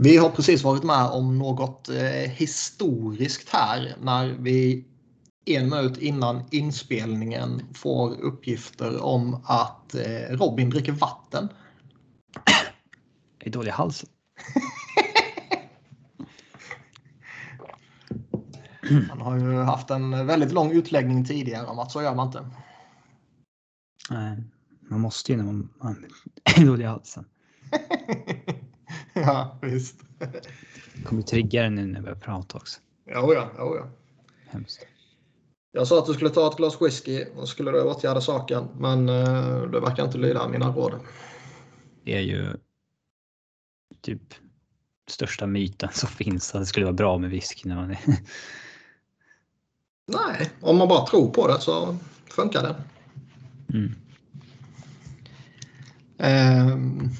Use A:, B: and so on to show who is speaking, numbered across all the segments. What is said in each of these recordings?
A: Vi har precis varit med om något eh, historiskt här när vi en minut innan inspelningen får uppgifter om att eh, Robin dricker vatten.
B: Jag är dålig i halsen.
A: Han har ju haft en väldigt lång utläggning tidigare om att så gör man inte.
B: Nej, man måste ju när man, man är dålig i halsen.
A: ja, visst.
B: kommer trigga den nu när vi börjar prata också.
A: Jo, ja, jo, ja.
B: Hemskt.
A: Jag sa att du skulle ta ett glas whisky och skulle det åtgärda saken, men uh, du verkar inte lyda mina råd.
B: Det är ju typ största myten som finns att det skulle vara bra med whisky när man är...
A: Nej, om man bara tror på det så funkar det.
B: Mm.
A: Um,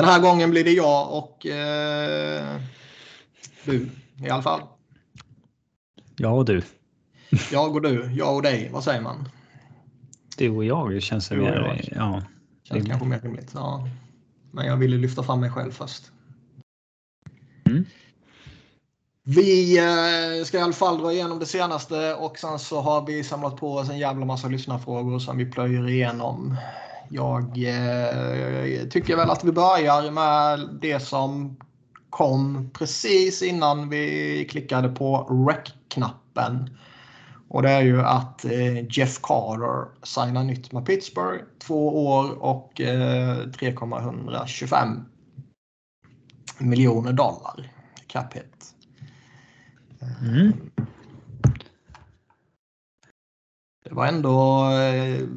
A: den här gången blir det jag och uh, du i alla fall.
B: Jag och du.
A: Jag och du, jag och dig. Vad säger man?
B: Du och jag, det känns
A: och
B: mer...
A: jag.
B: Ja.
A: Känns
B: Det-
A: kanske mer rimligt. Ja. Men jag ville lyfta fram mig själv först.
B: Mm.
A: Vi eh, ska i alla fall dra igenom det senaste och sen så har vi samlat på oss en jävla massa lyssnarfrågor som vi plöjer igenom. Jag eh, tycker väl att vi börjar med det som kom precis innan vi klickade på rec-knappen. Och det är ju att eh, Jeff Carter signar nytt med Pittsburgh. Två år och eh, 3,125 miljoner dollar. Cap hit.
B: Mm.
A: Det var ändå... Eh,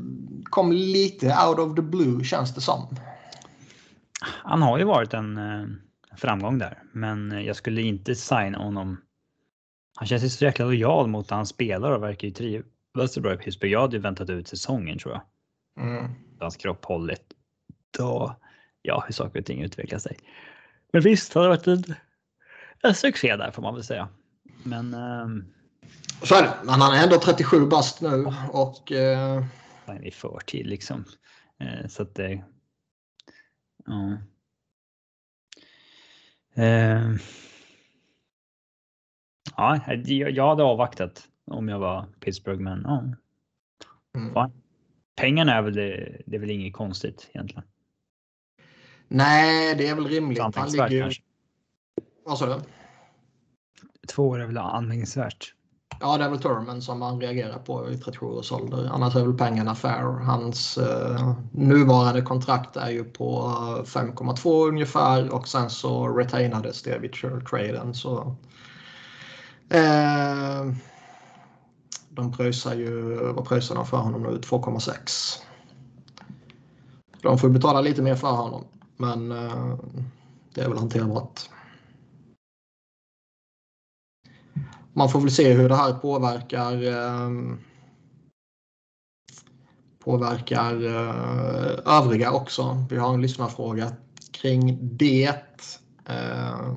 A: kom lite out of the blue känns det som.
B: Han har ju varit en eh, framgång där, men jag skulle inte signa honom. Han känns ju så jäkla lojal mot hans spelare och verkar ju trivas så bra i Pittsburgh. Jag hade ju väntat ut säsongen tror jag.
A: Mm.
B: Hans kropp hållit. Då, ja, hur saker och ting utvecklar sig. Men visst, det har varit en, en succé där får man väl säga. Men ehm,
A: Så är det. Men han är ändå 37 bast nu och... Eh,
B: han är i förtid liksom. Eh, så att det... Ja. Eh, ja, jag, hade avvaktat om jag var Pittsburgh, men ja.
A: mm.
B: Fan. Pengarna är väl, det, det är väl inget konstigt egentligen.
A: Nej, det är väl rimligt. Han ligger ju... Vad sa du?
B: Två år är väl anmärkningsvärt.
A: Ja, det är väl termen som man reagerar på i 37 års ålder. Annars är väl pengarna fair. Hans eh, nuvarande kontrakt är ju på eh, 5,2 ungefär och sen så retainades det vid traden. Så, eh, de pröjsar ju, vad pröjsar de för honom nu? 2,6. De får betala lite mer för honom, men eh, det är väl hanterbart. Man får väl se hur det här påverkar eh, påverkar eh, övriga också. Vi har en lyssnarfråga kring det. Eh,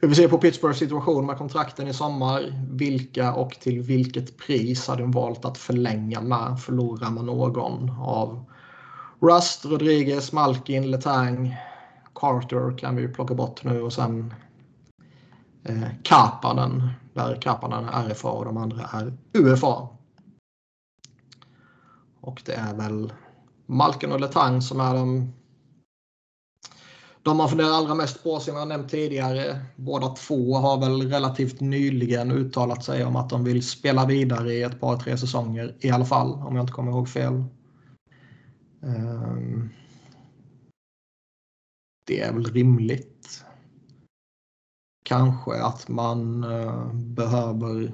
A: hur vi ser på Pittsburghs situation med kontrakten i sommar. Vilka och till vilket pris hade de valt att förlänga med? Förlora med någon av Rust, Rodriguez, Malkin, Letang, Carter kan vi plocka bort nu och sen eh, Kapanen. Där Kapanen är RFA och de andra är UFA. Och det är väl Malken och Letang som är de de man funderar allra mest på som jag nämnt tidigare. Båda två har väl relativt nyligen uttalat sig om att de vill spela vidare i ett par tre säsonger i alla fall om jag inte kommer ihåg fel. Ehm, det är väl rimligt. Kanske att man eh, behöver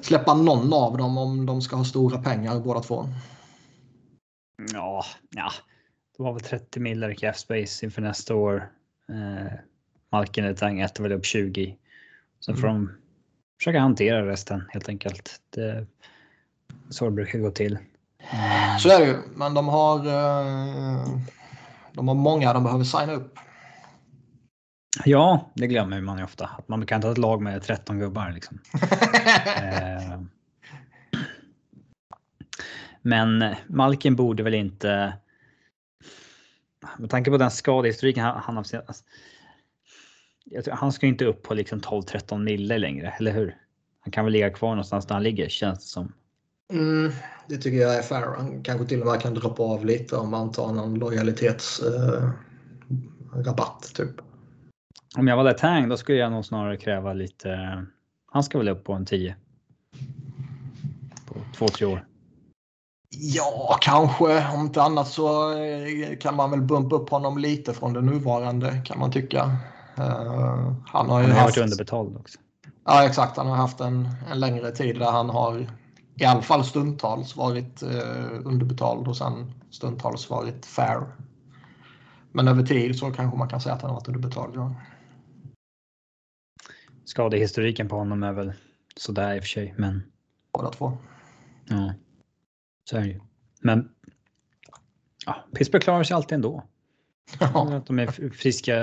A: släppa någon av dem om de ska ha stora pengar båda två.
B: Ja, ja. Det var väl 30 millar i cap space inför nästa år. Eh, Malkin Tang äter väl upp 20. Sen får de försöka hantera resten helt enkelt. Det, så det brukar gå till. Mm.
A: Så är det ju. Men de har, eh, de har många de behöver signa upp.
B: Ja, det glömmer man ju ofta. Att man kan inte ha ett lag med 13 gubbar liksom. Eh, Men Malkin borde väl inte. med tanke på den skadehistoriken han, har. Jag tror, han ska inte upp på liksom 12-13 mille längre, eller hur? Han kan väl ligga kvar någonstans där han ligger känns det som.
A: Mm, det tycker jag är fair. Han kanske till och med kan droppa av lite om man tar någon lojalitetsrabatt. Eh, typ.
B: Om jag var där Tang då skulle jag nog snarare kräva lite. Han ska väl upp på en 10. På 2-3 år.
A: Ja, kanske. Om inte annat så eh, kan man väl bumpa upp honom lite från det nuvarande kan man tycka. Uh, han har ju
B: han har
A: haft...
B: varit underbetald också.
A: Ja, exakt. Han har haft en, en längre tid där han har i alla fall stundtals varit uh, underbetald och sen stundtals varit fair. Men över tid så kanske man kan säga att han har varit underbetald. Ja.
B: Skadehistoriken på honom är väl sådär i och för sig, men.
A: Båda två.
B: Ja. Så är det ju. Men. Ja, Pittsburgh klarar sig alltid ändå. Ja. Att de är friska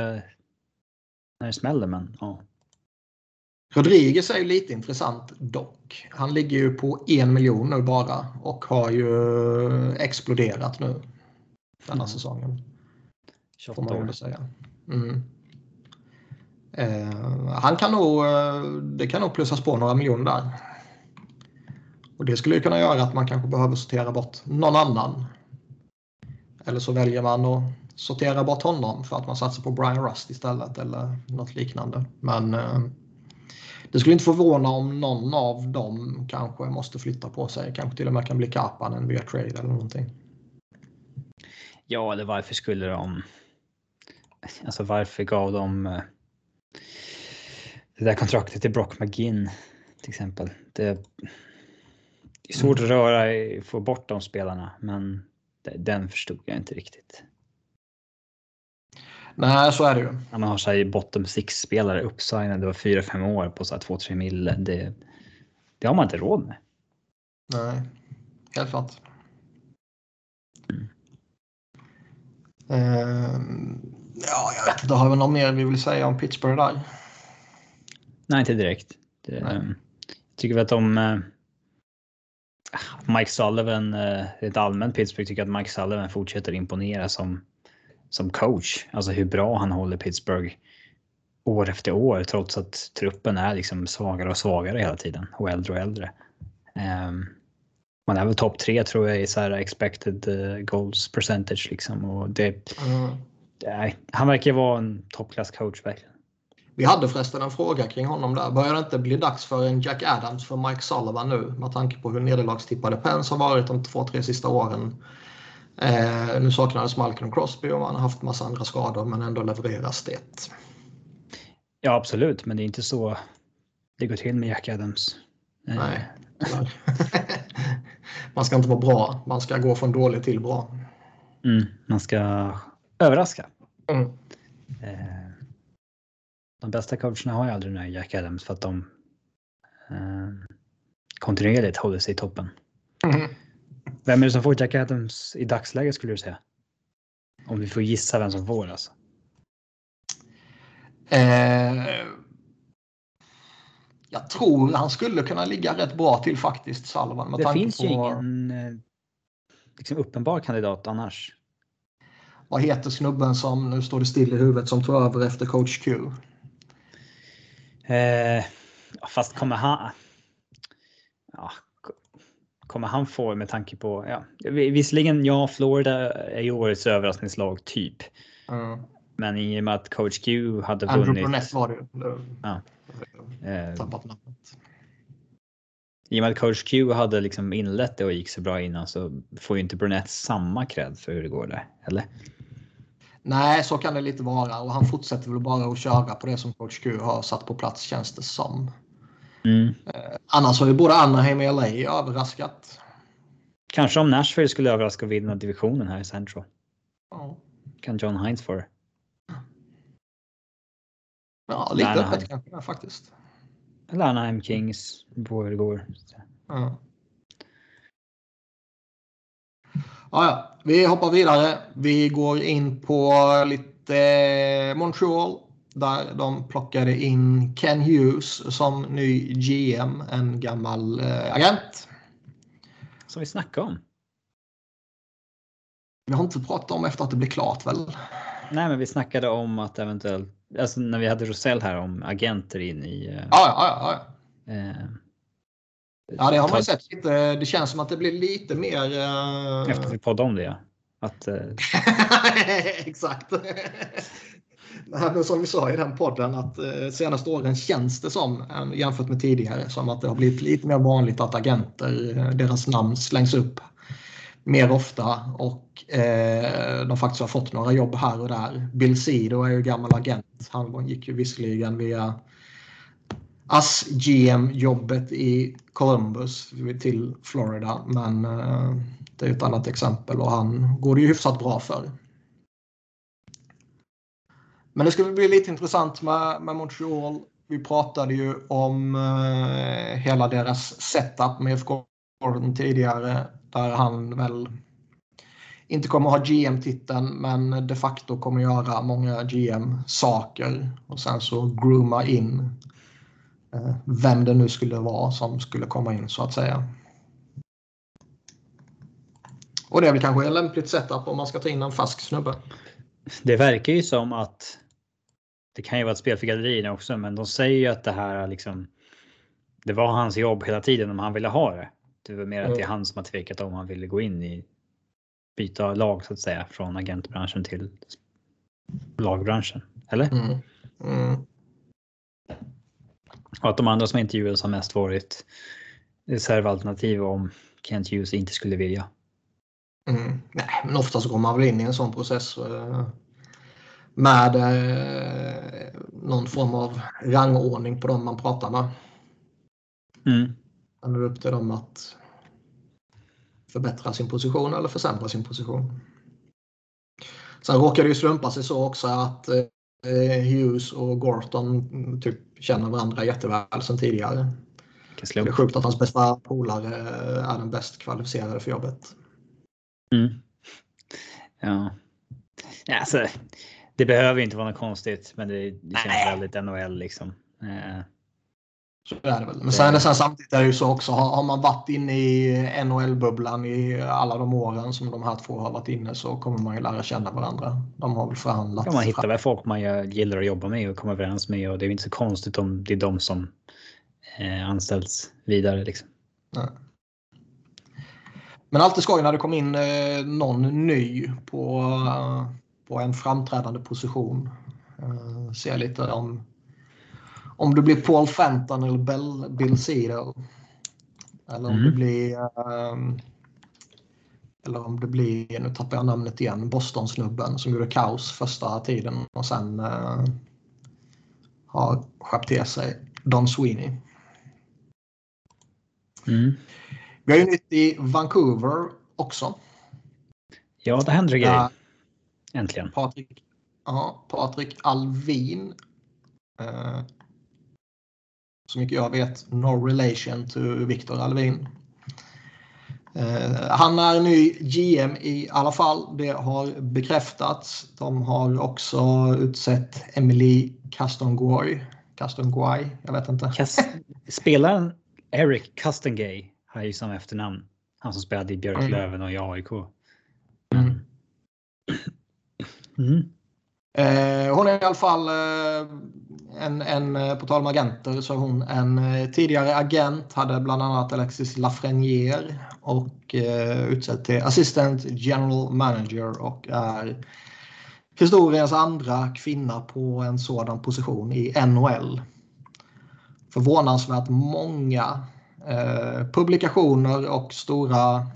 B: när det smäller, men ja.
A: Rodriguez är ju lite intressant dock. Han ligger ju på en miljon nu bara och har ju exploderat nu denna mm. säsongen. Får man väl säga. Mm. Eh, han kan nog, eh, det kan nog plussas på några miljoner där. Och det skulle kunna göra att man kanske behöver sortera bort någon annan. Eller så väljer man att sortera bort honom för att man satsar på Brian Rust istället eller något liknande. Men eh, det skulle inte förvåna om någon av dem kanske måste flytta på sig. Kanske till och med kan bli Kapanen via trade eller någonting.
B: Ja, eller varför skulle de... Alltså varför gav de eh, det där kontraktet till Brock McGinn till exempel. Det, är svårt mm. att röra, få bort de spelarna, men den förstod jag inte riktigt.
A: Nej, så är det ju.
B: När man har så här bottom six spelare uppsignade och fyra, fem år på så här 2-3 mille. Det, det har man inte råd med.
A: Nej, helt klart. Mm. Uh, ja, jag vet inte. Har vi något mer vi vill säga om Pittsburgh där?
B: Nej, inte direkt. Det, Nej. Jag tycker väl att de uh, Mike Sullivan, uh, ett allmänt Pittsburgh tycker att Mike Sullivan fortsätter imponera som som coach. Alltså hur bra han håller Pittsburgh år efter år trots att truppen är liksom svagare och svagare hela tiden och äldre och äldre. Um, man är väl topp tre tror jag i så här expected uh, goals percentage liksom och det. Mm. Nej, han verkar vara en toppklass coach verkligen.
A: Vi hade förresten en fråga kring honom där. Börjar det inte bli dags för en Jack Adams för Mike Sullivan nu med tanke på hur nederlagstippade Pens har varit de två, tre sista åren? Eh, nu saknades Malcolm Crosby och man har haft massa andra skador men ändå levereras det.
B: Ja absolut, men det är inte så det går till med Jack Adams.
A: Eh. Nej. man ska inte vara bra, man ska gå från dåligt till bra.
B: Mm, man ska överraska. Mm. Eh, de bästa coacherna har ju aldrig här Jack Adams för att de eh, kontinuerligt håller sig i toppen. Mm. Vem är det som får Jack Adams i dagsläget skulle du säga? Om vi får gissa vem som får alltså.
A: Eh, jag tror han skulle kunna ligga rätt bra till faktiskt, Salvan.
B: Med det finns på... ju ingen eh, liksom, uppenbar kandidat annars.
A: Vad heter snubben som, nu står det still i huvudet, som tog över efter coach Q?
B: Eh, fast kommer han... Ja, kommer han få med tanke på, ja, visserligen ja, Florida är ju årets överraskningslag typ. Mm. Men i och med att coach Q hade
A: Andrew
B: vunnit.
A: Brunett var det
B: ja. Eh, Tappat namnet. I och med att coach Q hade liksom inlett det och gick så bra innan så får ju inte Brunett samma cred för hur det går där, eller?
A: Nej, så kan det lite vara och han fortsätter väl bara att köra på det som coach Q har satt på plats känns det som. Mm. Eh, annars har ju både Anaheim och LA överraskat.
B: Kanske om Nashville skulle överraska och vinna divisionen här i Central. Ja. Kan John Hines få det?
A: Ja, lite öppet kanske faktiskt.
B: Eller Anaheim Kings, vad det går. Ja.
A: Ja, ja, vi hoppar vidare. Vi går in på lite Montreal där de plockade in Ken Hughes som ny GM, en gammal eh, agent.
B: Som vi snackade om.
A: Vi har inte pratat om efter att det blir klart väl?
B: Nej, men vi snackade om att eventuellt, alltså när vi hade Rosell här om agenter in i.
A: Ja, ja, ja. ja.
B: Eh,
A: ja det har man ju sett lite. Det känns som att det blir lite mer.
B: Eh... Efter vi poddade om det ja. Att, eh...
A: Exakt. Som vi sa i den podden att eh, senaste åren känns det som jämfört med tidigare som att det har blivit lite mer vanligt att agenter, eh, deras namn slängs upp mer ofta och eh, de faktiskt har fått några jobb här och där. Bill Sido är ju gammal agent. Han gick ju visserligen via AS GM-jobbet i Columbus till Florida men eh, det är ett annat exempel och han går det ju hyfsat bra för. Men det skulle bli lite intressant med, med Montreal. Vi pratade ju om eh, hela deras setup med FK Gordon tidigare där han väl inte kommer ha GM-titeln men de facto kommer göra många GM-saker och sen så grooma in vem det nu skulle vara som skulle komma in så att säga. Och det är väl kanske ett lämpligt setup om man ska ta in en färsk snubbe.
B: Det verkar ju som att det kan ju vara ett spel för gallerierna också, men de säger ju att det här liksom. Det var hans jobb hela tiden om han ville ha det. Det var mer att det är han som har tvekat om han ville gå in i byta lag så att säga från agentbranschen till lagbranschen. Eller? Mm. Mm. Och att de andra som intervjuats har mest varit reservalternativ om Kent Hughes inte skulle vilja.
A: Mm. Nej, men ofta så går man väl in i en sån process eh, med eh, någon form av rangordning på dem man pratar med. Mm. Sen är det upp till dem att förbättra sin position eller försämra sin position. Sen råkar det ju slumpa sig så också att eh, Hughes och Gorton typ känner varandra jätteväl sedan tidigare. Det är sjukt att hans bästa polare är den bäst kvalificerade för jobbet.
B: Mm. Ja. Alltså, det behöver inte vara något konstigt, men det, det känns Nej. väldigt NHL liksom. Eh.
A: Så är det väl. Men sen, sen samtidigt är det ju så också. Har, har man varit inne i NHL-bubblan i alla de åren som de här två har varit inne så kommer man ju lära känna varandra. De har väl förhandlat.
B: Ja, man hittar väl folk man gillar att jobba med och komma överens med och det är inte så konstigt om det är de som eh, anställs vidare. Liksom. Nej.
A: Men alltid skoj när det kom in eh, någon ny på, uh, på en framträdande position. Uh, ser lite om om det blir Paul Fenton eller Bill, Bill Cedar. Eller om mm. det blir um, eller om det blir, nu tappar jag namnet igen, Boston-snubben som gjorde kaos första tiden och sen uh, har skärpt till sig Don Sweeney. Mm. Vi har ju nytt i Vancouver också.
B: Ja, det händer grejer. Äntligen.
A: Patrik, ja, Patrik Alvin uh, så mycket jag vet, no relation to Victor Alvin. Eh, han är ny GM i alla fall. Det har bekräftats. De har också utsett Emily Castonguay. Castonguay, jag vet inte.
B: spelaren Eric Castongay har ju samma efternamn. Han som spelade i Björklöven och i AIK. Mm.
A: Mm. Eh, hon är i alla fall eh, en, en, eh, på tal om agenter så är hon en eh, tidigare agent, hade bland annat Alexis Lafreniere och eh, utsedd till assistant general manager och är historiens andra kvinna på en sådan position i NHL. Förvånansvärt många eh, publikationer och stora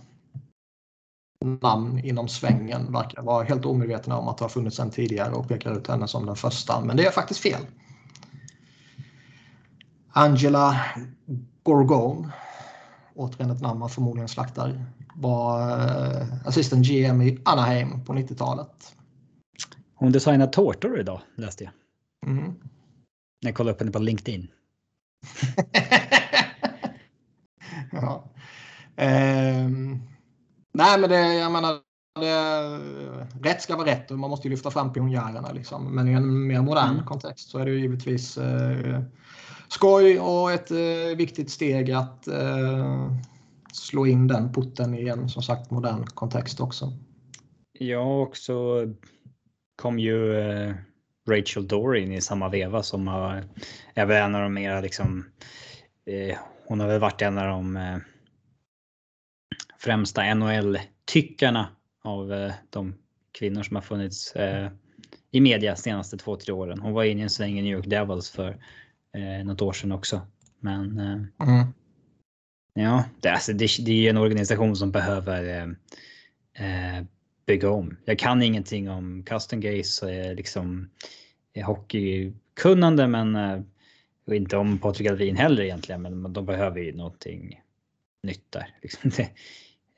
A: namn inom svängen verkar vara helt omedvetna om att det har funnits en tidigare och pekar ut henne som den första. Men det är faktiskt fel. Angela Gorgon, återigen ett namn man förmodligen slaktar, var eh, assistant GM i Anaheim på 90-talet.
B: Hon designar tårtor idag läste jag. Mm. Jag kollade upp henne på LinkedIn.
A: ja. Um, nej men det, jag menar, det, rätt ska vara rätt och man måste ju lyfta fram pionjärerna. Liksom. Men i en mer modern mm. kontext så är det ju givetvis uh, skoj och ett eh, viktigt steg att eh, slå in den porten i en som sagt modern kontext också.
B: Ja, och så kom ju eh, Rachel Dory in i samma veva som har, är väl en av de mera liksom, eh, hon har väl varit en av de eh, främsta NHL-tyckarna av eh, de kvinnor som har funnits eh, i media senaste två, tre åren. Hon var inne i en sväng i New York Devils för eh, något år sedan också. Men eh,
A: Mm.
B: ja, det, alltså, det, det är en organisation som behöver eh, eh, bygga om. Jag kan ingenting om custom gaze, eh, liksom eh, hockeykunnande, men eh, och inte om Patrik Alvin heller egentligen, men de behöver ju någonting nytt där. Liksom det,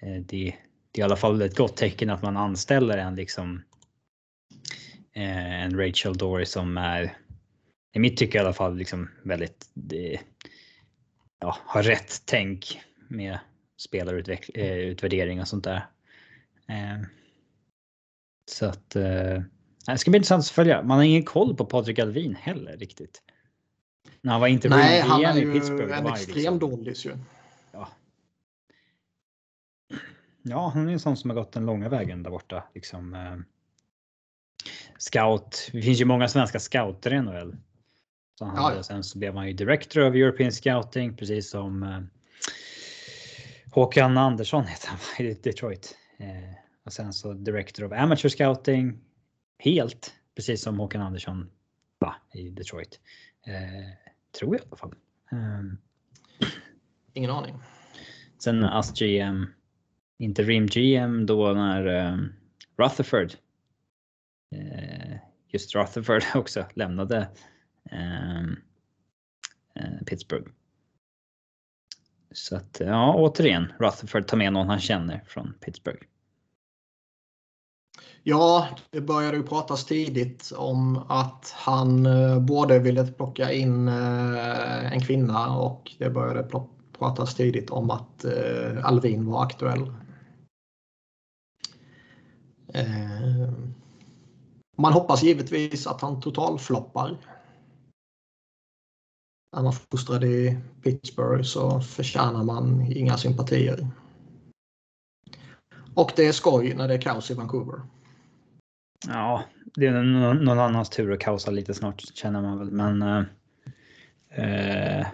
B: det, det är i alla fall ett gott tecken att man anställer en liksom en Rachel Dory som är i mitt tycke i alla fall liksom väldigt det, ja, har rätt tänk med spelarutvärdering och sånt där. Eh, så att eh, det ska bli intressant att följa. Man har ingen koll på Patrik Alvin heller riktigt. När han var inte
A: Nej, han är
B: i
A: ju
B: Pittsburgh.
A: en extrem
B: liksom-
A: dålis ju.
B: Ja, han är en sån som har gått den långa vägen där borta. Liksom, eh, scout. Det finns ju många svenska scouter i NHL. Så han
A: Ja.
B: hade, sen så blev han ju director of European Scouting, precis som eh, Håkan Andersson heter han i Detroit. Eh, och sen så director of Amateur Scouting helt, precis som Håkan Andersson va, i Detroit. Eh, tror jag i alla fall. Um,
A: Ingen aning.
B: Sen ASS GM, interim GM då när eh, Rutherford, eh, just Rutherford också lämnade Ehm, eh, Pittsburgh. Så att ja, återigen, Rutherford tar med någon han känner från Pittsburgh.
A: Ja, det började ju pratas tidigt om att han eh, både ville plocka in eh, en kvinna och det började pratas tidigt om att Alvin var aktuell. Ehm, man hoppas givetvis att han totalfloppar. När man fostrade i Pittsburgh så förtjänar man inga sympatier. Och det är skoj när det är kaos i Vancouver.
B: Ja, det är någon, någon annans tur att kaosa lite snart känner man väl. Men eh, eh,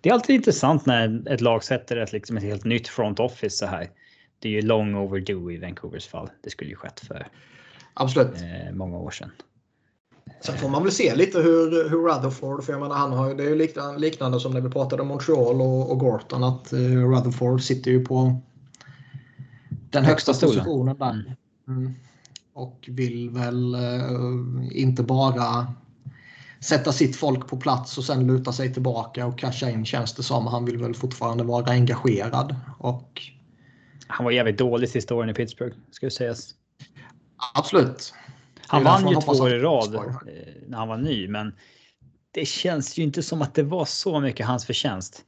B: det är alltid intressant när ett lag sätter ett, liksom ett helt nytt front office så här. Det är ju long overdue i Vancouvers fall. Det skulle ju skett för
A: Absolut.
B: eh, många år sedan.
A: Sen får man väl se lite hur, hur Rutherford, för jag menar han har det är ju liknande, liknande som när vi pratade om Montreal och, och Gorton att uh, Rutherford sitter ju på den högsta, positionen där.
B: Mm.
A: Mm. Och vill väl eh, inte bara sätta sitt folk på plats och sen luta sig tillbaka och casha in känns det som. Han vill väl fortfarande vara engagerad. Och
B: Han var jävligt dålig sista åren i Pittsburgh, ska sägas.
A: absolut.
B: Han vann ju två år i rad eh, när han var ny, men det känns ju inte som att det var så mycket hans förtjänst.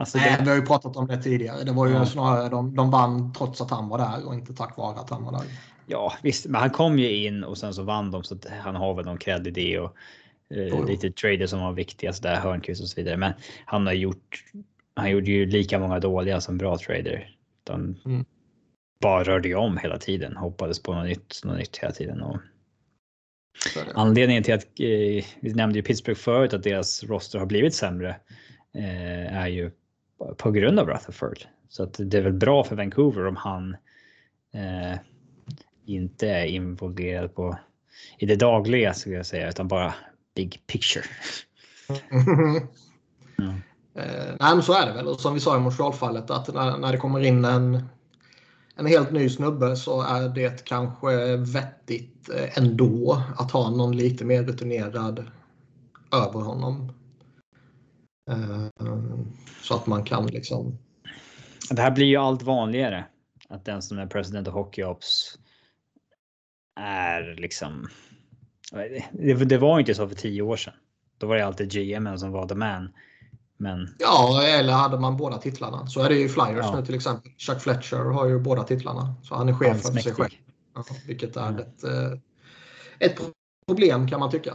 B: Alltså
A: Nej,
B: det,
A: vi har ju pratat om det tidigare. Det var ju
B: Ja.
A: snarare de, de vann trots att han var där och inte tack vare att han var där.
B: ja, visst, men han kom ju in och sen så vann de så att han har väl någon cred i det och eh, lite trader som var viktiga så där Hörnqvist och så vidare. Men han har gjort. Han gjorde ju lika många dåliga som bra trader. De
A: Mm.
B: bara rörde ju om hela tiden, hoppades på något nytt, något nytt hela tiden och. Anledningen till att, eh, vi nämnde ju Pittsburgh förut, att deras roster har blivit sämre eh, är ju på grund av Rutherford. Så att det är väl bra för Vancouver om han eh, inte är involverad på i det dagliga skulle jag säga, utan bara big picture. Ja.
A: Eh, nej, men så är det väl. Och som vi sa i Montreal-fallet att när, när det kommer in en, en helt ny snubbe så är det kanske vettigt eh, ändå att ha någon lite mer rutinerad över honom. Eh, så att man kan liksom...
B: Det här blir ju allt vanligare att den som är president of Hockey Ops är liksom. Det, det var inte så för tio år sedan. Då var det alltid GM som var the man. Men
A: Ja, eller hade man båda titlarna. Så är det ju i Flyers
B: Ja.
A: nu till exempel. Chuck Fletcher har ju båda titlarna. Så han är chef över sig själv. Ja, vilket är
B: Mm.
A: ett, eh, ett problem kan man tycka.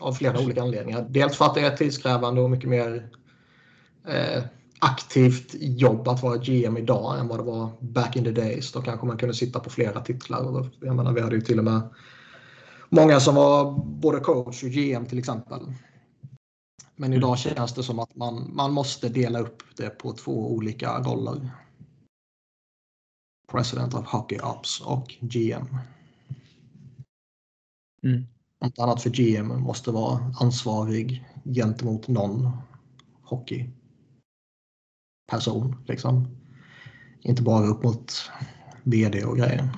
A: Av flera olika anledningar. Dels för att det är tidskrävande och mycket mer eh, aktivt jobb att vara GM idag än vad det var back in the days. Då kanske man kunde sitta på flera titlar. Jag menar, vi hade ju till och med många som var både coach och GM till exempel. Men idag mm. känns det som att man, man måste dela upp det på två olika roller. President of Hockey Ops och GM. Mm. Något annat för GM måste vara ansvarig gentemot någon hockeyperson. Liksom. Inte bara upp mot VD och grejer.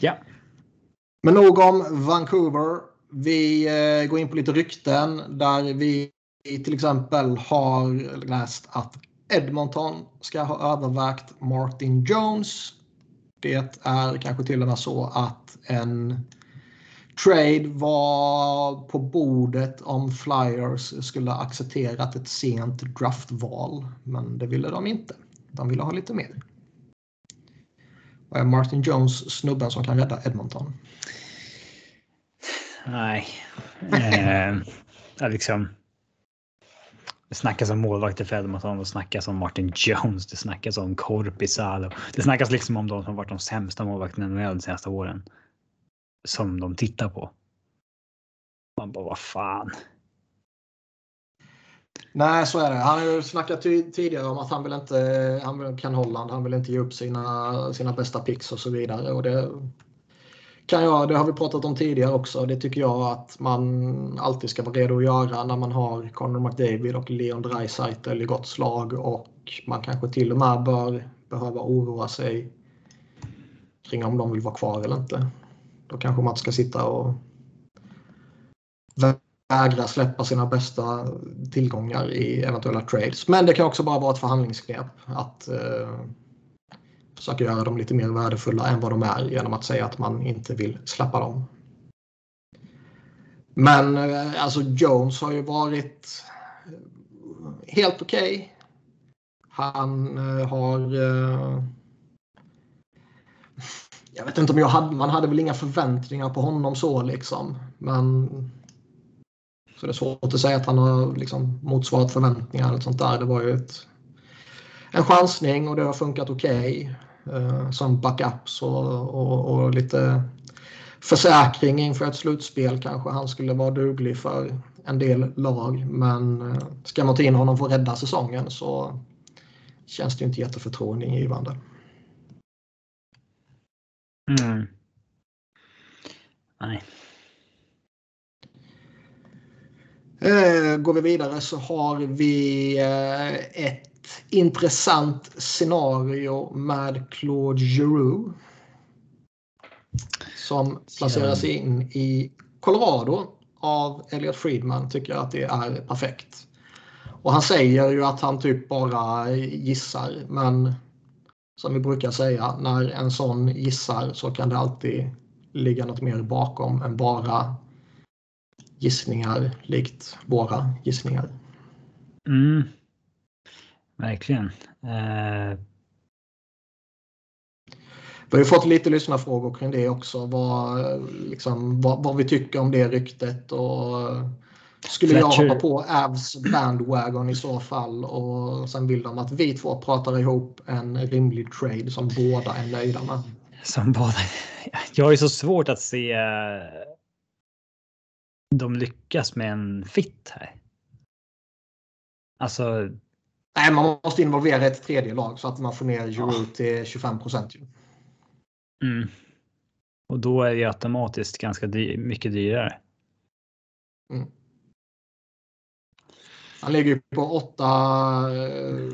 B: Ja.
A: Men nog om Vancouver. Vi eh, går in på lite rykten där vi till exempel har läst att Edmonton ska ha övervägt Martin Jones. Det är kanske till och med så att en trade var på bordet om Flyers skulle accepterat ett sent draftval. Men det ville de inte. De ville ha lite mer. Vad är Martin Jones snubben som kan rädda Edmonton?
B: Nej. eh, liksom. Det snackas om målvakter för Edmonton, det snackas om Martin Jones, det snackas om Korpisalo. Det snackas liksom om de som varit de sämsta målvakterna i NHL de senaste åren. Som de tittar på. Man bara, vad fan.
A: Nej, så är det. Han har ju snackat tidigare om att han vill inte, han kan Holland, han vill inte ge upp sina, sina bästa picks och så vidare. Och det kan jag, det har vi pratat om tidigare också. Det tycker jag att man alltid ska vara redo att göra när man har Conor McDavid och Leon Draisaitl i gott slag och man kanske till och med bör behöva oroa sig kring om de vill vara kvar eller inte. Då kanske man ska sitta och vägra släppa sina bästa tillgångar i eventuella trades. Men det kan också bara vara ett förhandlingsknep att eh, försöka göra dem lite mer värdefulla än vad de är genom att säga att man inte vill släppa dem. Men eh, alltså Jones har ju varit eh, helt okej. Okay. Han eh, har... Jag vet inte om jag hade... Man hade väl inga förväntningar på honom så liksom. Men... Så det är svårt att säga att han har liksom motsvarat förväntningar eller sånt där. Det var ju ett, en chansning och det har funkat okej. Eh, som backups och, och, och, lite försäkring inför ett slutspel kanske han skulle vara duglig för en del lag. Men eh, ska man ta in honom för att rädda säsongen så känns det inte jätteförtroendeingivande.
B: Mm. Nej.
A: Eh, går vi vidare så har vi eh, ett intressant scenario med Claude Giroux. Som placeras in i Colorado av Elliot Friedman tycker jag att det är perfekt. Och han säger ju att han typ bara gissar men som vi brukar säga när en sån gissar så kan det alltid ligga något mer bakom än bara gissningar likt våra gissningar.
B: Mm. Verkligen. Uh...
A: Vi har fått lite lyssnarfrågor kring det också. Vad, liksom, vad, vad vi tycker om det ryktet. Och skulle Fletcher. jag hoppa på Avs bandwagon i så fall och sen vill de att vi två pratar ihop en rimlig trade som båda är nöjda med.
B: Som båda. Jag har ju så svårt att se de lyckas med en fit här. Alltså.
A: Nej, man måste involvera ett tredje lag så att man får ner Giroud till 25 procent.
B: Mm. Och då är det automatiskt ganska dy mycket dyrare. Mm.
A: Han ligger ju på 8, eh,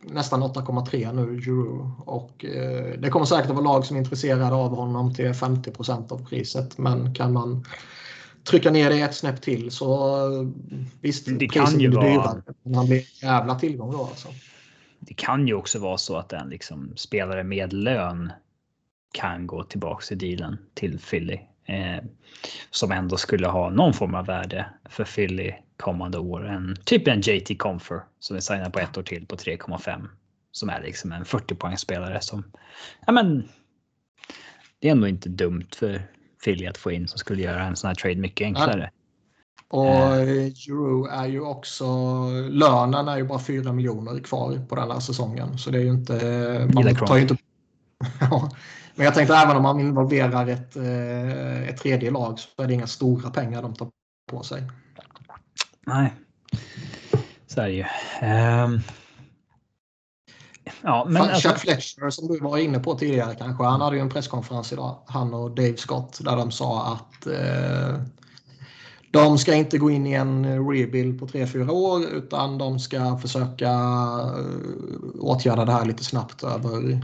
A: nästan 8,3 nu, Giroud. Och eh, det kommer säkert att vara lag som är intresserade av honom till 50 procent av priset. Men kan man trycka ner det ett snäpp till så visst,
B: det kan ju vara... dyrare.
A: Men han blir jävla tillgång då alltså.
B: Det kan ju också vara så att en liksom spelare med lön kan gå tillbaka i dealen till Philly. Eh, som ändå skulle ha någon form av värde för Philly kommande år. En, typ en JT Comfer som är signad på ett år till på 3,5. Som är liksom en 40 poängspelare som, ja men. Det är ändå inte dumt för Philly att få in som skulle göra en sån här trade mycket enklare.
A: Och Euro är ju också, lönen är ju bara 4 miljoner kvar på den här säsongen. Så det är ju inte... Man tar ju inte ja, men jag tänkte även om man involverar ett, ett tredje lag så är det inga stora pengar de tar på sig.
B: Nej, så är det ju. Um...
A: Ja, men Chuck alltså... Fletcher som du var inne på tidigare kanske. Han hade ju en presskonferens idag. Han och Dave Scott där de sa att eh, de ska inte gå in i en rebuild på 3-4 år utan de ska försöka eh, åtgärda det här lite snabbt över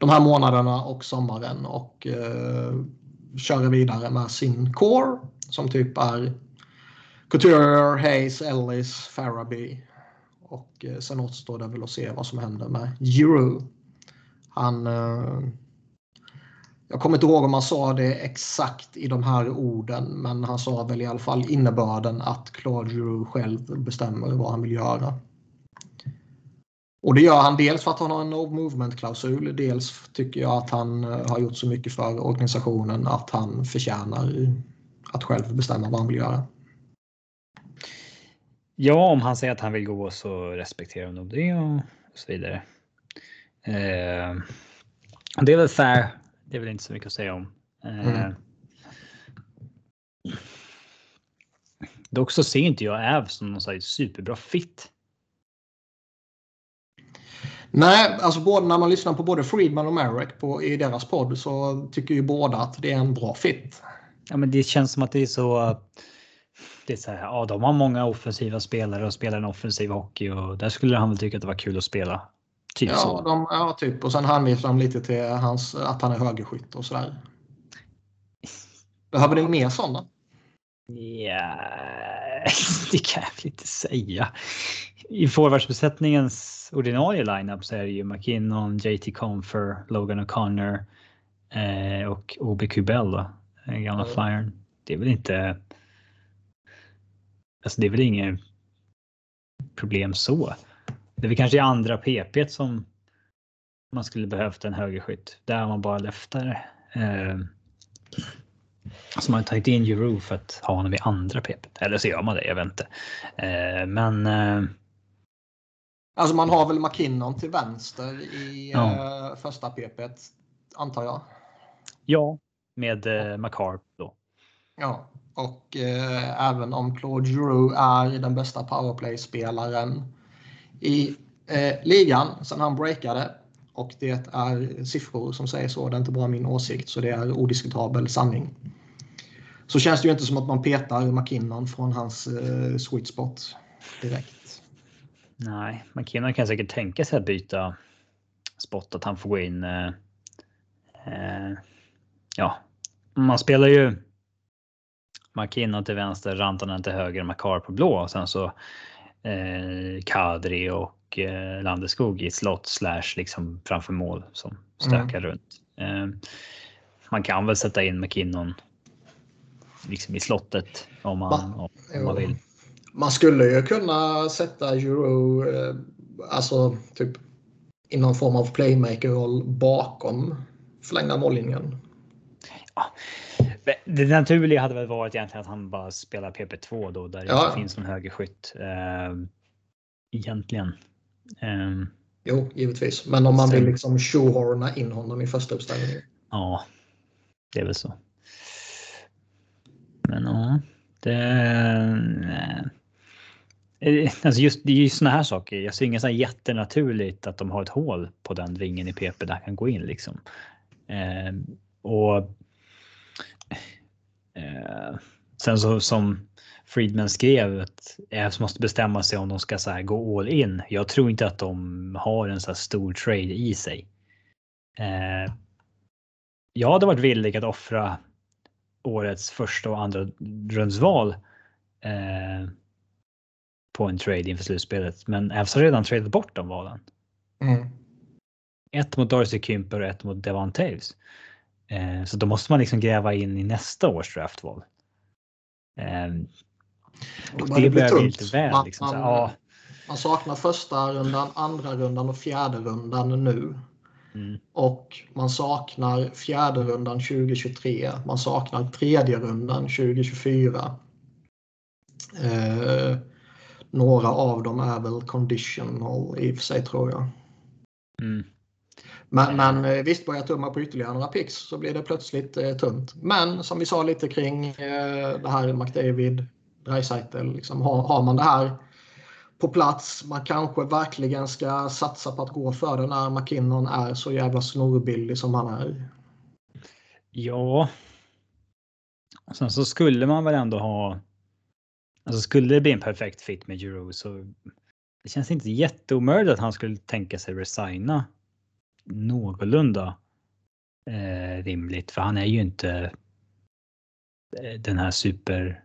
A: de här månaderna och sommaren och eh, köra vidare med sin core som typ är Couture, Hayes, Ellis, Faraby och eh, sen återstår det väl att se vad som händer med Euro. Han... Eh, jag kommer inte ihåg om han sa det exakt i de här orden men han sa väl i alla fall innebörden att Claude Giroux själv bestämmer vad han vill göra. Och det gör han dels för att han har en no movement-klausul. Dels tycker jag att han eh, har gjort så mycket för organisationen att han förtjänar att själv bestämma vad han vill göra.
B: Ja, om han säger att han vill gå så respekterar jag nog det och så vidare. Eh, det är väl fair. Det är väl inte så mycket att säga om. Eh, mm. Dock så ser inte jag Av som någon superbra fit.
A: Nej, alltså både när man lyssnar på både Friedman och Marek på, i deras podd så tycker ju båda att det är en bra fit.
B: Ja, men det känns som att det är så det så här, ja, de har många offensiva spelare och spelar en offensiv hockey och där skulle han väl tycka att det var kul att spela.
A: Typ ja, så. De, ja, typ. Och sen hänvisar de lite till hans, att han är högerskytt och sådär. Behöver ni mer sådana?
B: Ja, det kan jag väl inte säga. I forwardsbesättningens ordinarie lineup så är det ju McKinnon, JT Confer, Logan O'Connor eh, och OB Kubel, gamla mm. flyern. Det är väl inte Alltså det är väl inget problem så. Det är väl kanske i andra PP som man skulle behövt en högerskytt. Där har man bara leftare. Eh, så man har tagit in Euro för att ha honom i andra PP. Eller så gör man det, jag vet inte. Eh, men... Eh,
A: alltså man har väl McKinnon till vänster i ja. eh, första PP, antar jag?
B: Ja, med eh, McCarp då.
A: Ja, och eh, även om Claude Giroux är den bästa powerplay-spelaren i eh, ligan sen han breakade och det är siffror som säger så, det är inte bara min åsikt så det är odiskutabel sanning. Så känns det ju inte som att man petar McKinnon från hans eh, sweet spot direkt.
B: Nej, McKinnon kan säkert tänka sig att byta spot, att han får gå in. Eh, eh, ja, man spelar ju McKinnon till vänster, Rantanen till höger, Makar på blå och sen så eh, Kadri och eh, Landeskog i slott slash liksom framför mål som stökar mm. runt. Eh, man kan väl sätta in McKinnon liksom i slottet om man, man, om man vill.
A: Man skulle ju kunna sätta Euro, eh, alltså typ i någon form av playmaker-roll bakom förlängda mållinjen.
B: Ja, det naturliga hade väl varit egentligen att han bara spelar PP2 då där det ja. inte finns någon högerskytt. Uh, egentligen. Um,
A: jo, givetvis. Men om man vill liksom shoehorna in honom i första uppställningen.
B: Ja, det är väl så. Men ja, det... Eh, alltså just, det är ju såna här saker. Jag ser inget så jättenaturligt att de har ett hål på den vingen i PP där han kan gå in liksom. Eh, och Eh, sen så som Friedman skrev att Avs måste bestämma sig om de ska så här, gå all in. Jag tror inte att de har en så här stor trade i sig. Eh, jag hade varit villig att offra årets första och andra rundsval eh, på en trade inför slutspelet. Men Avs har redan tradat bort de valen. Mm. Ett mot Darcy Kymper och ett mot Devon Taves. Eh, så då måste man liksom gräva in i nästa års draftval. Eh, och det, det börjar bli lite väl. Man, liksom,
A: man, ja. man saknar första rundan, andra rundan och fjärde rundan nu. Mm. Och man saknar fjärde rundan 2023. Man saknar tredje rundan 2024. Eh, några av dem är väl conditional i och för sig tror jag.
B: Mm.
A: Men, men eh, visst, börjar tumma på ytterligare några pix så blir det plötsligt eh, tunt. Men som vi sa lite kring eh, det här McDavid, Dreisaitl, liksom, har, har man det här på plats, man kanske verkligen ska satsa på att gå för det när McKinnon är så jävla snorbillig som han är.
B: Ja. Sen så skulle man väl ändå ha. Alltså skulle det bli en perfekt fit med Euro så. Det känns inte jätteomöjligt att han skulle tänka sig resigna. Någorlunda. Eh, rimligt för han är ju inte. eh, Den här super.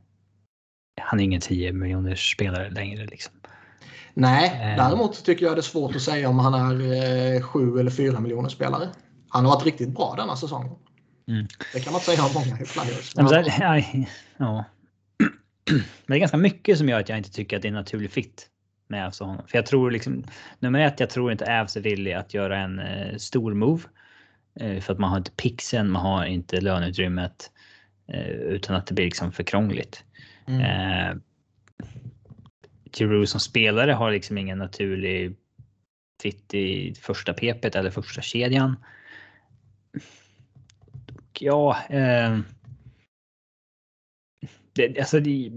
B: Han är ingen 10 miljoners spelare längre liksom.
A: Nej,
B: Eh.
A: däremot tycker jag det är svårt att säga om han är 7 eller 4 miljoner spelare. Han har varit riktigt bra denna säsongen.
B: Mm.
A: Det kan man inte säga om många i Flyers.
B: Men nej, ja. Men det är ganska mycket som gör att jag inte tycker att det är en naturlig fit med Avs och honom. För jag tror liksom nummer ett, jag tror inte Avs är villig att göra en eh, stor move. Eh, för att man har inte pixen, man har inte löneutrymmet. Eh, utan att det blir liksom för krångligt.
A: Mm.
B: Eh, Giroud som spelare har liksom ingen naturlig fit i första pepet eller första kedjan. Ja, eh, det, alltså det,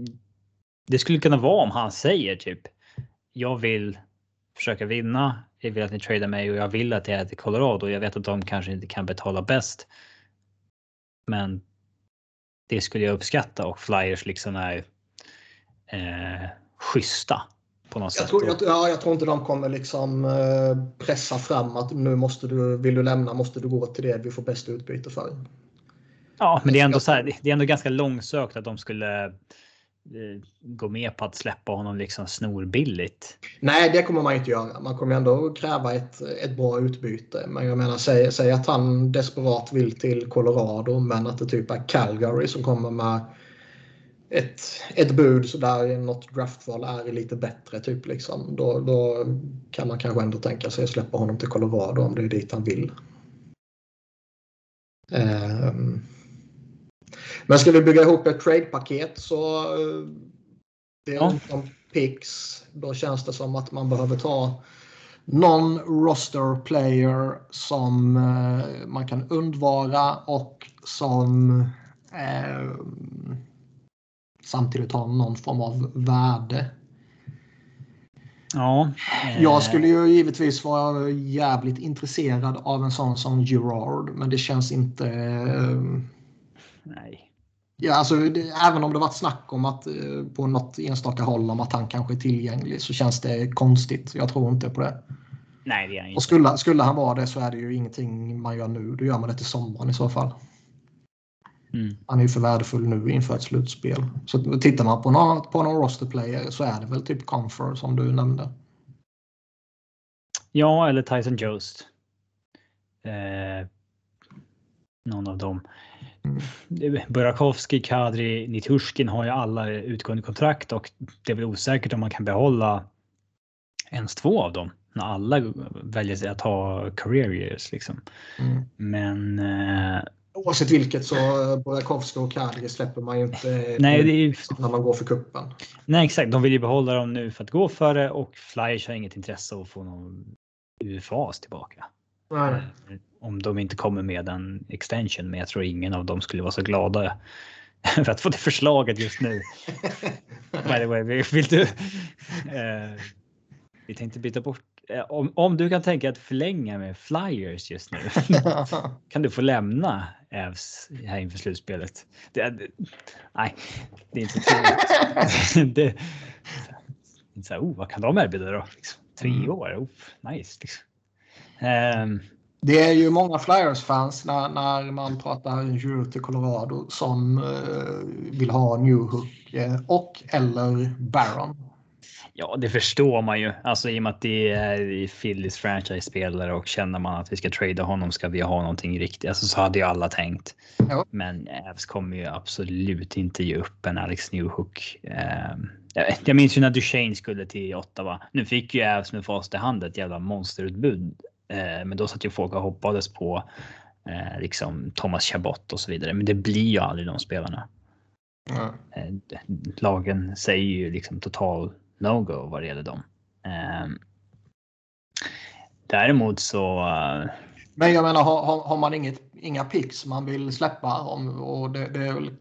B: det skulle kunna vara om han säger typ jag vill försöka vinna. Jag vill att ni tradar mig och jag vill att det är till Colorado. Jag vet att de kanske inte kan betala bäst. Men det skulle jag uppskatta och Flyers liksom är eh, schyssta på något
A: Jag
B: sätt.
A: tror, jag, ja, jag tror inte de kommer liksom eh, pressa fram att nu måste du, vill du lämna måste du gå till det vi får bäst utbyte för.
B: Ja, men det är ändå så här, det är ändå ganska långsökt att de skulle Eh, gå med på att släppa honom liksom snorbilligt.
A: Nej, det kommer man inte göra. Man kommer ändå kräva ett, ett bra utbyte. Men jag menar, säg, säg att han desperat vill till Colorado men att det typ är Calgary som kommer med ett, ett bud så där något draftval är lite bättre. Typ, liksom. då, då kan man kanske ändå tänka sig att släppa honom till Colorado om det är dit han vill. Um. Men ska vi bygga ihop ett trade-paket så eh, det är
B: Ja.
A: om picks. Då känns det som att man behöver ta någon roster player som eh, man kan undvara och som eh, samtidigt har någon form av värde.
B: Ja. eh,
A: Jag skulle ju givetvis vara jävligt intresserad av en sån som Gerard, men det känns inte... eh,
B: Nej.
A: Ja, alltså, det, även om det varit snack om att eh, på något enstaka håll om att han kanske är tillgänglig så känns det konstigt. Jag tror inte på det.
B: Nej, det är han
A: Och
B: inte.
A: skulle, skulle han vara det så är det ju ingenting man gör nu. Då gör man det till sommaren i så fall.
B: Mm.
A: Han är ju för värdefull nu inför ett slutspel. Så tittar man på någon, på någon roster player så är det väl typ Comfort som du nämnde.
B: Ja, eller Tyson Jost. Eh, någon av dem. Burakovsky, Kadri, Nitushkin har ju alla utgående kontrakt och det är väl osäkert om man kan behålla ens två av dem när alla väljer sig att ha career years liksom.
A: Mm.
B: Men eh,
A: Oavsett vilket så eh, Burakovsky och Kadri släpper man ju inte
B: nej, det är ju,
A: när man går för kuppen.
B: nej, exakt. De vill ju behålla dem nu för att gå för det och Flyers har inget intresse av att få någon UFAs tillbaka.
A: Nej.
B: Om de inte kommer med en extension, men jag tror ingen av dem skulle vara så glada för att få det förslaget just nu. By the way, vill du? Eh, vi tänkte byta bort. Eh, om, om du kan tänka att förlänga med Flyers just nu kan du få lämna Ävs här inför slutspelet. Det, det, nej, det är inte trevligt. det, inte så här, oh, vad kan de erbjuda då? Liksom, tre
A: Mm.
B: år, oh, nice. Liksom. Ehm,
A: Det är ju många Flyers-fans när, när man pratar Drew till Colorado som eh, vill ha Newhook eh, och eller Baron.
B: Ja, det förstår man ju. Alltså i och med att det är Phillies franchise-spelare och känner man att vi ska trada honom ska vi ha någonting riktigt. Alltså så hade ju alla tänkt.
A: Ja.
B: Men Avs kommer ju absolut inte ge upp en Alex Newhook. Ehm, jag- jag minns ju när Duchene skulle till Ottawa. Nu fick ju Avs med fast i hand ett jävla monsterutbud. Eh, men då satt ju folk och hoppades på eh, liksom Thomas Chabot och så vidare. Men det blir ju aldrig de spelarna. Mm. Lagen säger ju liksom total no-go vad det gäller dem. Ehm, däremot så.
A: Men jag menar, har, har man inget, inga pix man vill släppa om, och det, det är väl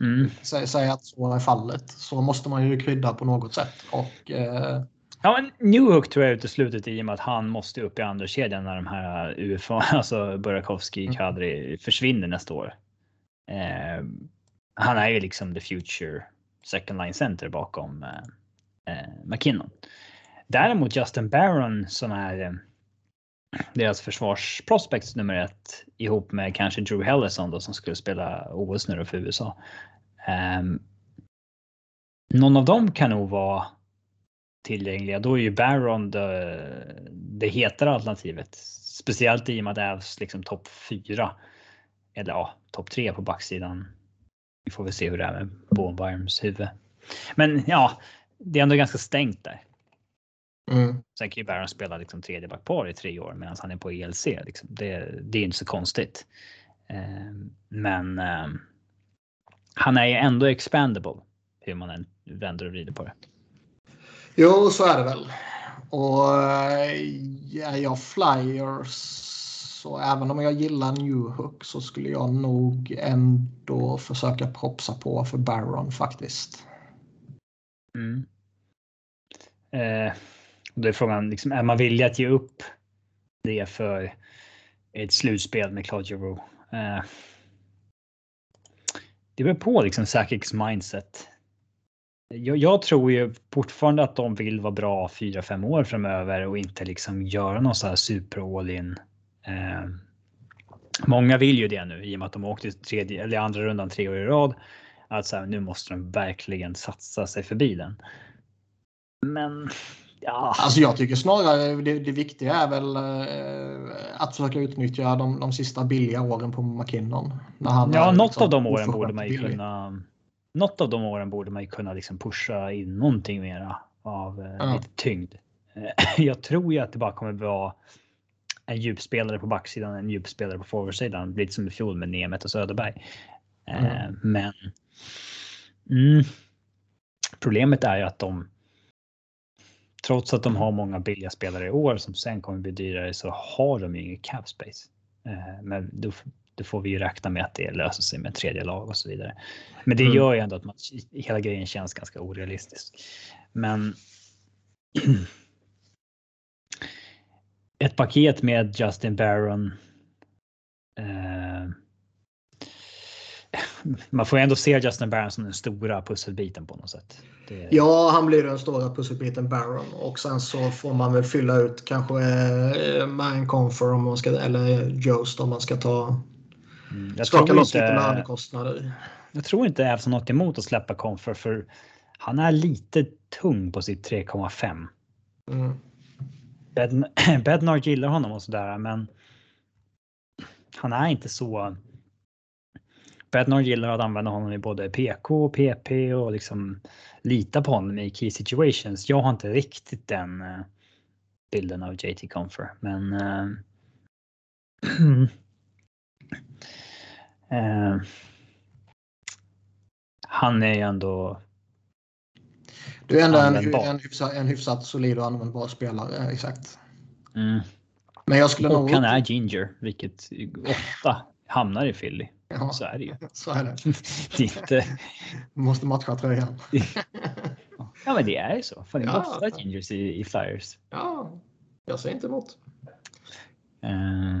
A: mm. säg, säg, att så är fallet så måste man ju krydda på något sätt. Och, eh...
B: Ja, men Newhook tror jag uteslutet i och med att han måste upp i andra kedjan när de här UFA, alltså Burakovsky, mm. Kadri försvinner nästa år. Eh, han är ju liksom the future second line center bakom eh, eh McKinnon. Däremot Justin Barron som är eh, deras försvarsprospect nummer ett ihop med kanske Drew Hellison då som skulle spela OS nu för USA. Um, någon av dem kan nog vara tillgängliga. Då är ju Barron det, det hetare alternativet. Speciellt i och med att Avs liksom topp 4. Eller ja, topp 3 på backsidan. Vi får väl se hur det är med Bornbarms huvud. Men ja, det är ändå ganska stängt där. Mm. Sen kan ju Barron spela liksom tredje backpar i tre år medan han är på ELC. Liksom. Det, det är inte så konstigt. Eh, men eh, han är ju ändå expandable hur man än vänder och vrider på det.
A: Jo, så är det väl. Och eh, är jag flyers så även om jag gillar Newhook så skulle jag nog ändå försöka propsa på för Baron faktiskt.
B: Mm. Eh, då är frågan, liksom, är man villig att ge upp det för ett slutspel med Claude Giroux? Eh, det beror på liksom Sakics mindset. Jag, jag, tror ju fortfarande att de vill vara bra 4-5 år framöver och inte liksom göra någon så här super all in. Eh, många vill ju det nu i och med att de åkte tredje eller andra rundan tre år i rad. Att så här, nu måste de verkligen satsa sig förbi den. Men Ja.
A: Alltså jag tycker snarare det, det viktiga är väl eh, att försöka utnyttja de, de sista billiga åren på McKinnon.
B: När han ja, något liksom av de åren borde man ju kunna. Något av de åren borde man ju kunna liksom pusha in någonting mera av eh, ja. lite tyngd. Eh, jag tror ju att det bara kommer vara en djupspelare på backsidan, en djupspelare på forwardsidan. Lite som i fjol med Nemet och Söderberg. Mm. Men. Mm, problemet är ju att de trots att de har många billiga spelare i år som sen kommer bli dyrare så har de ju ingen cap space. Eh, men då, då, får vi ju räkna med att det löser sig med tredje lag och så vidare. Men det mm. gör ju ändå att man, hela grejen känns ganska orealistisk. Men ett paket med Justin Barron eh, man får ändå se Justin Barron som den stora pusselbiten på något sätt.
A: Det... Ja, han blir den stora pusselbiten Barron och sen så får man väl fylla ut kanske eh, Manconfer om man ska eller Jost om man ska ta mm, jag loss lite lönekostnader.
B: Jag tror inte Avs har något emot att släppa Confer för han är lite tung på sitt 3,5. Mm. Bednar gillar honom och sådär men han är inte så Bednar gillar att använda honom i både PK och PP och liksom lita på honom i key situations. Jag har inte riktigt den uh, bilden av JT Comfer, men uh, han är ju ändå.
A: Du är ändå en, en, hyfsat, en hyfsat solid och användbar spelare, exakt.
B: Mm. Men jag skulle och nog... han är ginger, vilket ofta hamnar i Philly. Ja, så är det ju.
A: Så är det.
B: det inte...
A: Måste matcha tröjan.
B: ja, men det är ju så. För det är ja, ofta gingers i, i flyers.
A: Ja, jag säger inte emot. Uh,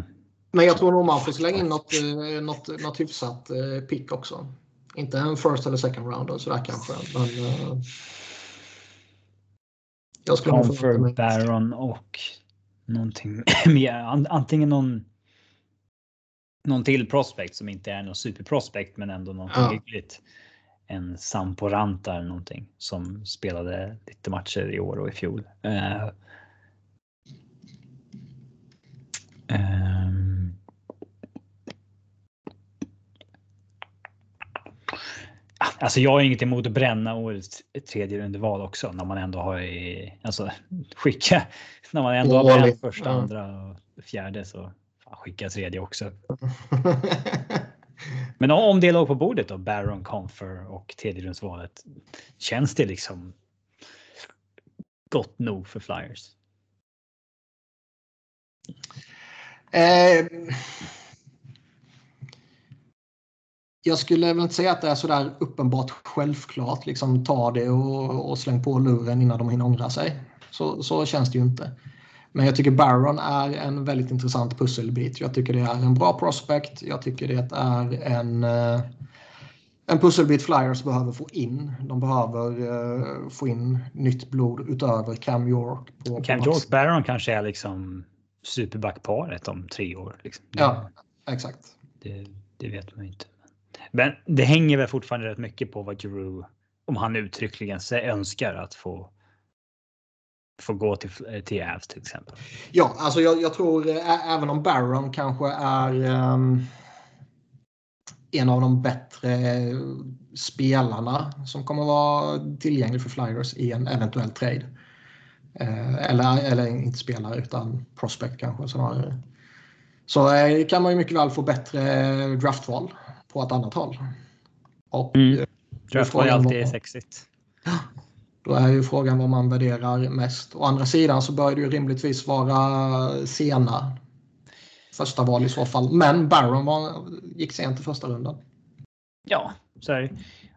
A: men jag tror nog man får slänga in något, eh, något, något hyfsat eh, pick också. Inte en first eller second rounder sådär kanske. Men, uh,
B: jag skulle Comfort, Baron och någonting mer. Antingen någon någon till prospect som inte är någon superprospect men ändå något ja. hyggligt. En Samporanta eller någonting som spelade lite matcher i år och i fjol. Uh, um, Alltså jag har inget emot att bränna årets tredje rundeval också när man ändå har i, alltså skicka när man ändå har bränt första, andra och fjärde så skicka tredje också. Men om det låg på bordet då, Baron, Confer och tredjerumsvalet. Känns det liksom gott nog för Flyers?
A: Eh, jag skulle väl inte säga att det är sådär uppenbart självklart. Liksom ta det och, och släng på luren innan de hinner ångra sig. Så, så känns det ju inte. Men jag tycker Baron är en väldigt intressant pusselbit. Jag tycker det är en bra prospect. Jag tycker det är en, eh, en pusselbit Flyers behöver få in. De behöver uh, få in nytt blod utöver Cam York.
B: På, Cam på York Baron kanske är liksom superbackparet om tre år. Liksom.
A: Ja, exakt.
B: Det, det vet man inte. Men det hänger väl fortfarande rätt mycket på vad Giroux, om han uttryckligen önskar att få få gå till, eh, till Avs till exempel.
A: Ja, alltså jag, jag tror även om Barron kanske är um, en av de bättre spelarna som kommer vara tillgänglig för Flyers i en eventuell trade. Uh, eller, eller inte spelare utan prospect kanske snarare. Så uh, kan man ju mycket väl få bättre draftval på ett annat håll.
B: Och, mm. Draftval är alltid sexigt.
A: Då är ju frågan vad man värderar mest. Å andra sidan så bör det ju rimligtvis vara sena första val i så fall. Men Baron var, gick sent i första rundan.
B: Ja, så är det.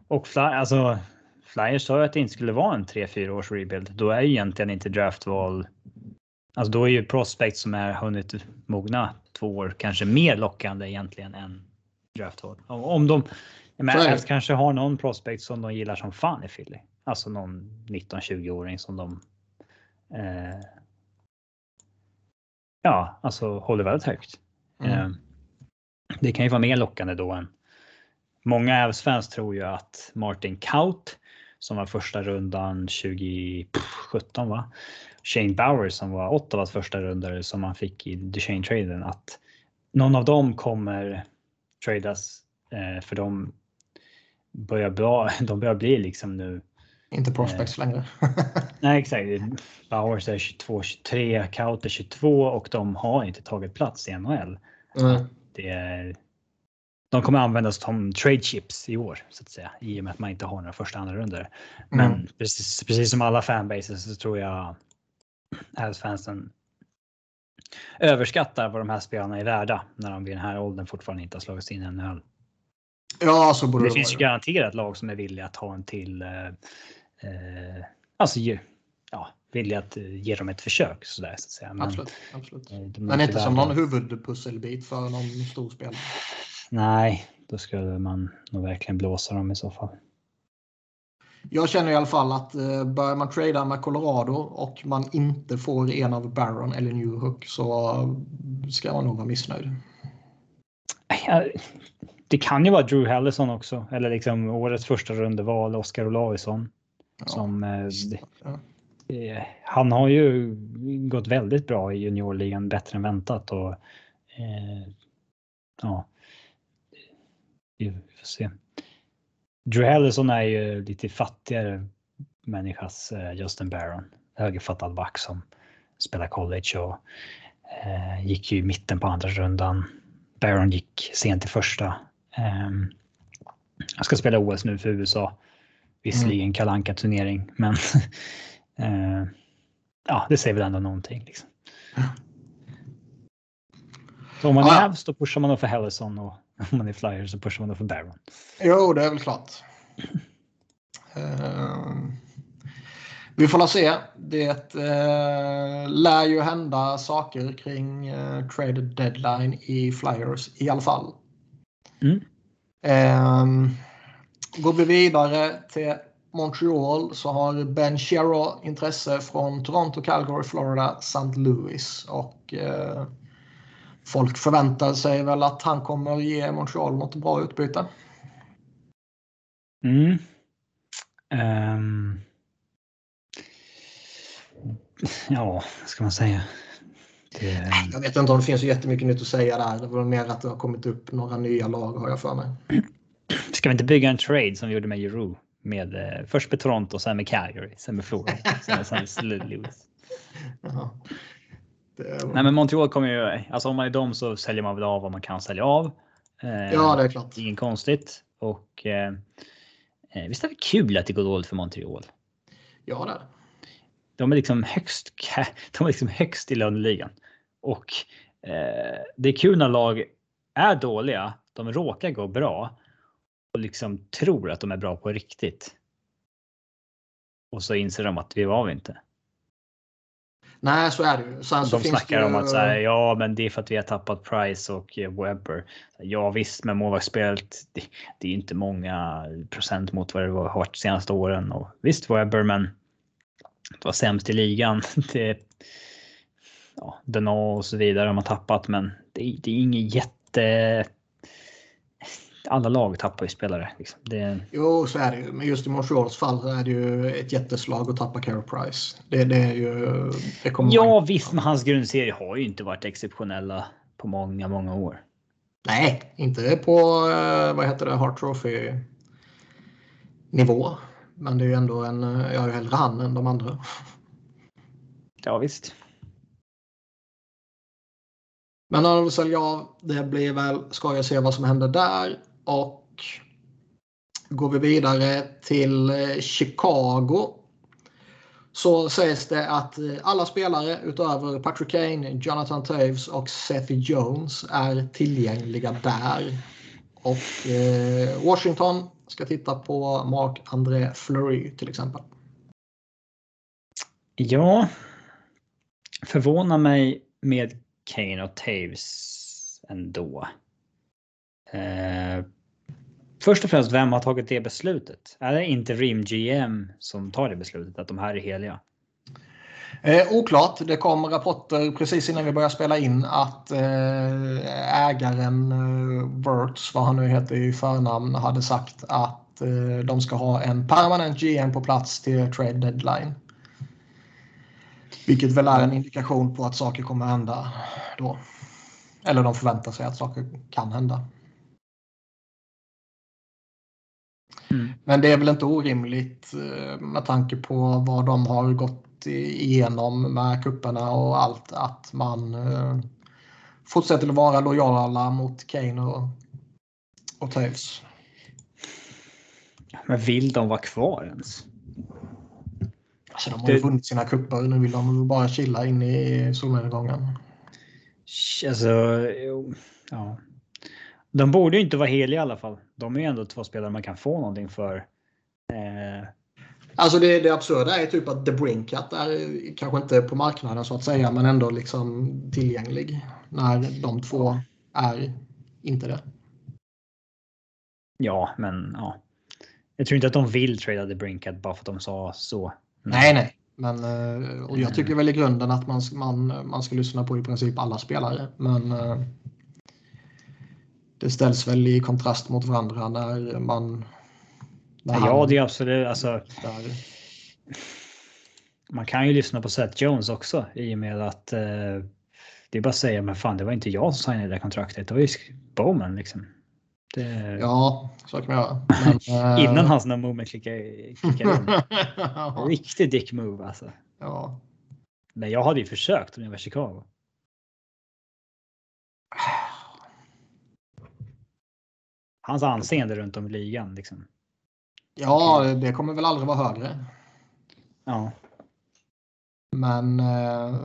B: Och fly, alltså, Flyers sa ju att det inte skulle vara en 3-4 års rebuild. Då är ju egentligen inte draftval. Alltså då är ju prospect som är hunnit mogna två år kanske mer lockande egentligen än draftval. Om de men kanske har någon prospect som de gillar som fan i Philly. Alltså någon 19-20-åring som de eh, ja, alltså håller väldigt högt. Mm. Eh, det kan ju vara mer lockande då än Många Avs-fans tror ju att Martin Kaut som var första rundan 2017 va? Shane Bauer som var Ottawas första rundare som man fick i Duchene-traden att någon av dem kommer tradas eh, för de börjar, bra, de börjar bli liksom nu
A: inte prospects eh, längre.
B: nej, exakt. Bowers är 22, 23, Kauter 22 och de har inte tagit plats i NHL. Mm. Det är, de kommer användas som trade chips i år så att säga i och med att man inte har några första andra runder. Men mm. precis, precis som alla fanbases så tror jag Avs-fansen överskattar vad de här spelarna är värda när de vid den här åldern fortfarande inte har slagits in i NHL.
A: Ja, så borde
B: det, det finns ju garanterat lag som är villiga att ha en till eh, eh, alltså ge, ja, vilja att eh, ge dem ett försök. Så där, så att säga.
A: Men, absolut. absolut. Eh, Men inte som någon huvudpusselbit för någon stor spelare.
B: Nej, då skulle man nog verkligen blåsa dem i så fall.
A: Jag känner i alla fall att eh, börjar man trada med Colorado och man inte får en av Barron eller Newhook så ska man nog vara missnöjd.
B: Det kan ju vara Drew Hellison också eller liksom årets första rundeval Oskar Olausson. Som, eh, eh, han har ju gått väldigt bra i juniorligan, bättre än väntat. Och, eh, ja, vi får se. Drew Hellison är ju lite fattigare människas eh, Justin Barron. Högerfattad back som spelar college och eh, gick ju i mitten på andra rundan. Barron gick sent i första. Eh, jag ska spela OS nu för USA. Visserligen mm. kalanka turnering, men eh, ja, det säger väl ändå någonting. Liksom. Så om man är Avs då pushar man då för Hellison och om man är Flyers så pushar man då för Baron.
A: Jo, det är väl klart. Uh, vi får la se. Det uh, lär ju hända saker kring uh, trade deadline i Flyers i alla fall. Mm. Uh, Går vi vidare till Montreal så har Ben Chero intresse från Toronto, Calgary, Florida, St. Louis. Och eh, folk förväntar sig väl att han kommer ge Montreal något bra utbyte.
B: Mm. Um. Ja, vad ska man säga?
A: Det... Jag vet inte om det finns så jättemycket nytt att säga där. Det var mer att det har kommit upp några nya lag har jag för mig.
B: Ska vi inte bygga en trade som vi gjorde med Giroux? Med, eh, först med Toronto, sen med Calgary, sen med Florida, sen, sen med Lewis. Var... Nej, men Montreal kommer ju, alltså om man är dem så säljer man väl av vad man kan sälja av. Eh,
A: Ja, det är klart.
B: Inget konstigt. Och eh, eh, visst är det kul att det går dåligt för Montreal?
A: Ja, det är.
B: De är liksom högst, de är liksom högst i löneligan. Och eh, det är kul när lag är dåliga, de råkar gå bra och liksom tror att de är bra på riktigt. Och så inser de att vi var vi inte.
A: Nej, så är det ju. Sen
B: De snackar
A: det
B: om att så här, ja, men det är för att vi har tappat Price och eh, Webber. Ja visst, men målvaktsspelet, det, det är inte många procent mot vad det har varit de senaste åren. Och visst Webber, men det var sämst i ligan. Det, ja, Deno och så vidare har man tappat, men det, det är inget jätte... Alla lag tappar ju spelare. Liksom. Det,
A: Jo, så är det ju. Men just i Montreals fall så är det ju ett jätteslag att tappa Carey Price. Det, det är ju... Det kommer
B: ja
A: man-
B: visst, men hans grundserie har ju inte varit exceptionella på många, många år.
A: Nej, inte på eh, vad heter det, Hart Trophy nivå. Men det är ju ändå en... eh, Jag är ju hellre han än de andra.
B: Ja visst.
A: Men han säljer av. Det blir väl skoj att se vad som händer där. Och går vi vidare till eh, Chicago. Så sägs det att eh, alla spelare utöver Patrick Kane, Jonathan Taves och Seth Jones är tillgängliga där. Och eh, Washington ska titta på Mark-André Fleury till exempel.
B: Ja. Förvånar mig med Kane och Taves ändå. Eh, först och främst, vem har tagit det beslutet? Är det inte Rim GM som tar det beslutet att de här är heliga?
A: Eh, oklart. Det kom rapporter precis innan vi började spela in att eh, ägaren eh, Wirtz, vad han nu heter i förnamn, hade sagt att eh, de ska ha en permanent GM på plats till trade deadline. Vilket väl är en indikation på att saker kommer hända då. Eller de förväntar sig att saker kan hända.
B: Mm.
A: Men det är väl inte orimligt eh, med tanke på vad de har gått igenom med kupperna och allt att man eh, fortsätter att vara lojala mot Kane och, och Taves.
B: Men vill de vara kvar ens?
A: Alltså de har ju vunnit sina kupper. Nu vill de bara chilla in i solnedgången.
B: Alltså, ja. De borde ju inte vara heliga i alla fall. De är ju ändå två spelare man kan få någonting för. Eh,
A: Alltså det, det absurda är typ att The Brinkat är kanske inte på marknaden så att säga men ändå liksom tillgänglig. När de två är inte det.
B: ja, men ja. Jag tror inte att de vill trada the Brinkat bara för att de sa så.
A: Nej, nej. Men, eh, och jag tycker väl i grunden att man, man, man ska lyssna på i princip alla spelare. Men eh, det ställs väl i kontrast mot varandra när man... När
B: Ja, det är absolut. Alltså,
A: där.
B: man kan ju lyssna på Seth Jones också i och med att eh, det är bara att säga, men fan, det var inte jag som signade det kontraktet. Det var ju Bowman liksom. Det,
A: Ja, så kan man göra. Men, eh,
B: Innan hans no movement klickade, klickade in.
A: ja,
B: Riktig dick move alltså.
A: ja.
B: Men jag hade ju försökt om jag var Chicago. Hans anseende runt om i ligan liksom.
A: ja, det kommer väl aldrig vara högre.
B: Ja,
A: Men eh,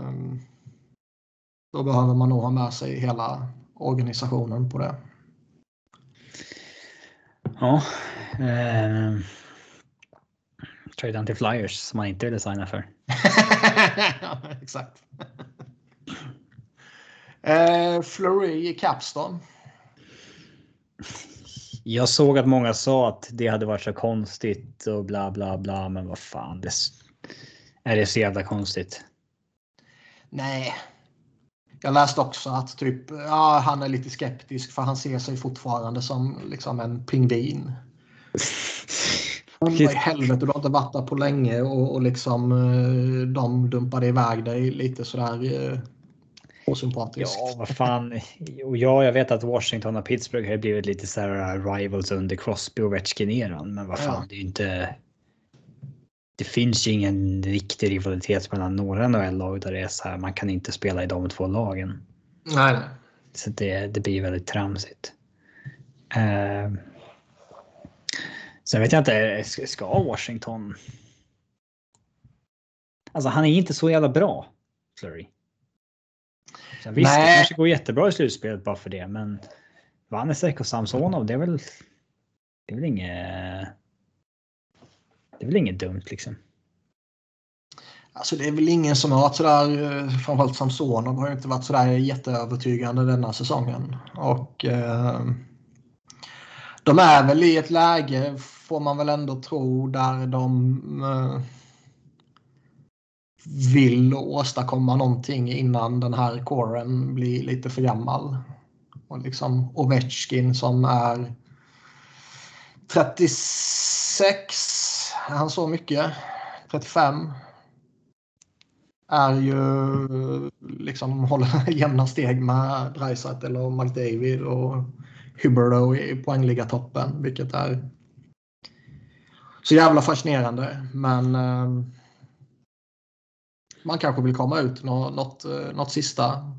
A: då behöver man nog ha med sig hela organisationen på det.
B: ja. Eh, trade han till Flyers som han inte ville signa för.
A: Exakt. eh, Fleury i Capston.
B: Jag såg att många sa att det hade varit så konstigt och bla bla bla, men vad fan. Det, är det så jävla konstigt?
A: Nej. Jag läste också att typ, ja, han är lite skeptisk för han ser sig fortfarande som liksom en pingvin. Men vad i helvete, du har inte varit där på länge och, och liksom eh, de dumpade iväg dig lite sådär osympatiskt.
B: Ja, vad fan. Och ja, jag vet att Washington och Pittsburgh har blivit lite så här rivals under Crosby och Ovechkin-eran, men vad fan,
A: Ja.
B: det är ju inte. Det finns ju ingen riktig rivalitet mellan några NHL-lag där det är så här. Man kan inte spela i de två lagen.
A: Nej, nej.
B: Så det, det blir väldigt tramsigt. Eh, sen vet jag inte, ska Washington? Alltså han är inte så jävla bra, Flurry. Sen visst, Nej. det kanske går jättebra i slutspelet bara för det, men Vanesek och Samsonov, det är väl. Det är väl inget. Det är väl inget dumt liksom.
A: Alltså det är väl ingen som har varit sådär, eh, framförallt Samsonov har inte varit sådär jätteövertygande denna säsongen. Och eh, de är väl i ett läge, får man väl ändå tro, där de eh, vill åstadkomma någonting innan den här kåren blir lite för gammal. Och liksom Ovechkin som är 36, är han så mycket? 35? Är ju liksom håller jämna steg med Dreisaitl och McDavid och Huberto i poängliga-toppen, vilket är så jävla fascinerande. Men eh, man kanske vill komma ut något, något, något sista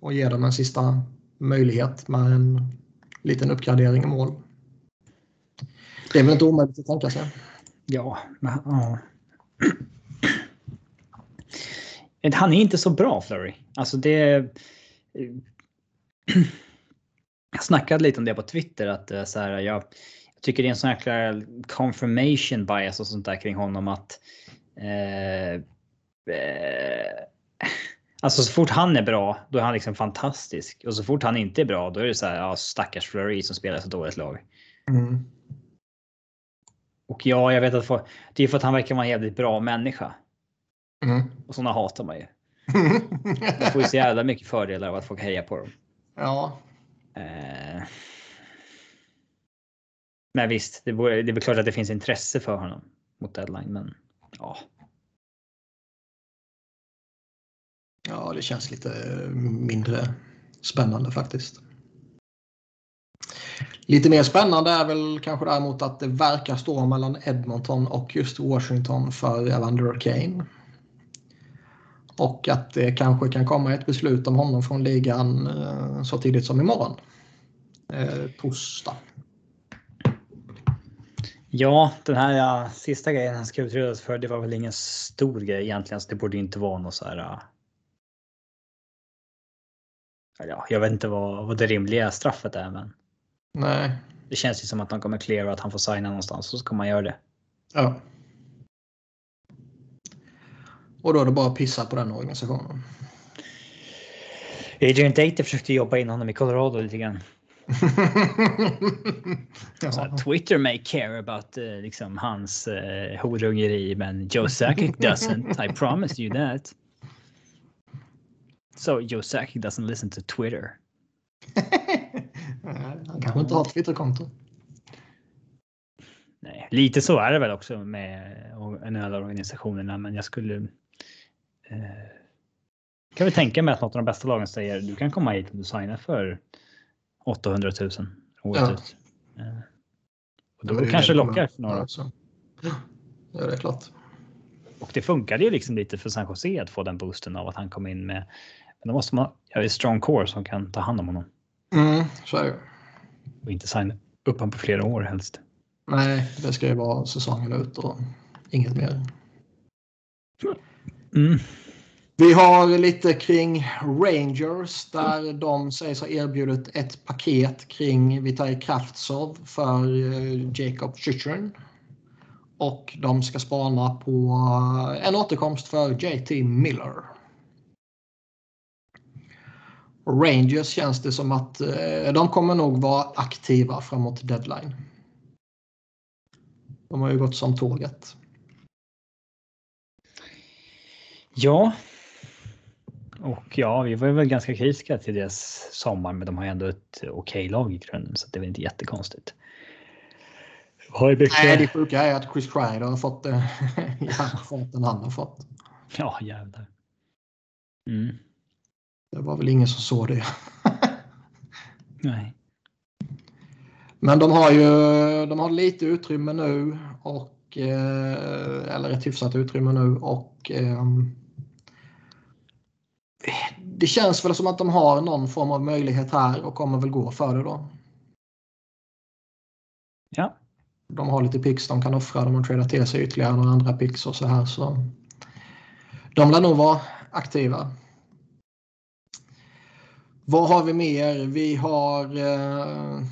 A: och ge dem en sista möjlighet med en liten uppgradering i mål. Det är väl inte omöjligt att tänka sig.
B: Ja, men, ja. Han är inte så bra Flurry. Alltså det... Jag snackade lite om det på Twitter att eh, så här, jag, jag tycker det är en sån här confirmation bias och sånt där kring honom att eh, eh, Alltså så fort han är bra, då är han liksom fantastisk. Och så fort han inte är bra, då är det så här, ja, stackars Fleury som spelar så dåligt lag. Mm. Och ja, jag vet att det är för att han verkar vara en jävligt bra människa. Mm. Och sådana hatar man ju. Man får ju så jävla mycket fördelar av att folk hejar på dem.
A: Ja.
B: Eh. Men visst, det, är väl klart att det finns intresse för honom mot deadline, men ja.
A: Ja, det känns lite eh, mindre spännande faktiskt. Lite mer spännande är väl kanske däremot att det verkar stå mellan Edmonton och just Washington för Evander Kane. Och att det kanske kan komma ett beslut om honom från ligan eh, så tidigt som imorgon. Eh, torsdag.
B: Ja, den här sista grejen han ska utredas för, det var väl ingen stor grej egentligen. Så det borde inte vara något så här Ja, jag vet inte vad, vad det rimliga straffet är, men.
A: Nej.
B: Det känns ju som att de kommer cleara att han får signa någonstans så ska man göra det.
A: Ja. Och då är det bara att pissa på den organisationen.
B: Adrian Date försökte jobba in honom i Colorado lite grann. ja. Twitter may care about uh, liksom, hans uh, horungeri men Joe Sakic doesn't. I promise you that. So Joe Sakic doesn't listen to Twitter.
A: Han kanske inte har Twitterkonto.
B: Nej, lite så är det väl också med NHL-organisationerna, men jag skulle. Eh, kan vi tänka mig att något av de bästa lagen säger du kan komma hit och du signar för 800 000 året ja. ut. Eh, och då det kanske det lockar för några.
A: Ja, det är klart.
B: Och det funkade ju liksom lite för San Jose att få den boosten av att han kom in med men då måste man ha ett strong core som kan ta hand om honom.
A: Mm, så är det.
B: Och inte signa upp honom på flera år helst.
A: Nej, det ska ju vara säsongen ut och inget mer.
B: Mm.
A: Vi har lite kring Rangers där de sägs ha erbjudit ett paket kring Vitaj Kraftsov för eh, Jacob Chychrun. Och de ska spana på eh, en återkomst för JT Miller. Rangers känns det som att eh, de kommer nog vara aktiva framåt deadline. De har ju gått som tåget.
B: Ja. Och ja, vi var väl ganska kritiska till deras sommar, men de har ändå ett okej okay lag i grunden, så det är väl inte jättekonstigt.
A: Nej, det sjuka är att Chris Kreider har fått det eh, än han har fått.
B: Ja, jävlar. Mm.
A: Det var väl ingen som såg det.
B: Nej.
A: Men de har ju de har lite utrymme nu och eh, eller ett hyfsat utrymme nu och eh, det känns väl som att de har någon form av möjlighet här och kommer väl gå för det då.
B: Ja.
A: De har lite pix de kan offra. De har tradat till sig ytterligare några andra pix och så här. Så de lär nog vara aktiva. Vad har vi mer? Vi har eh,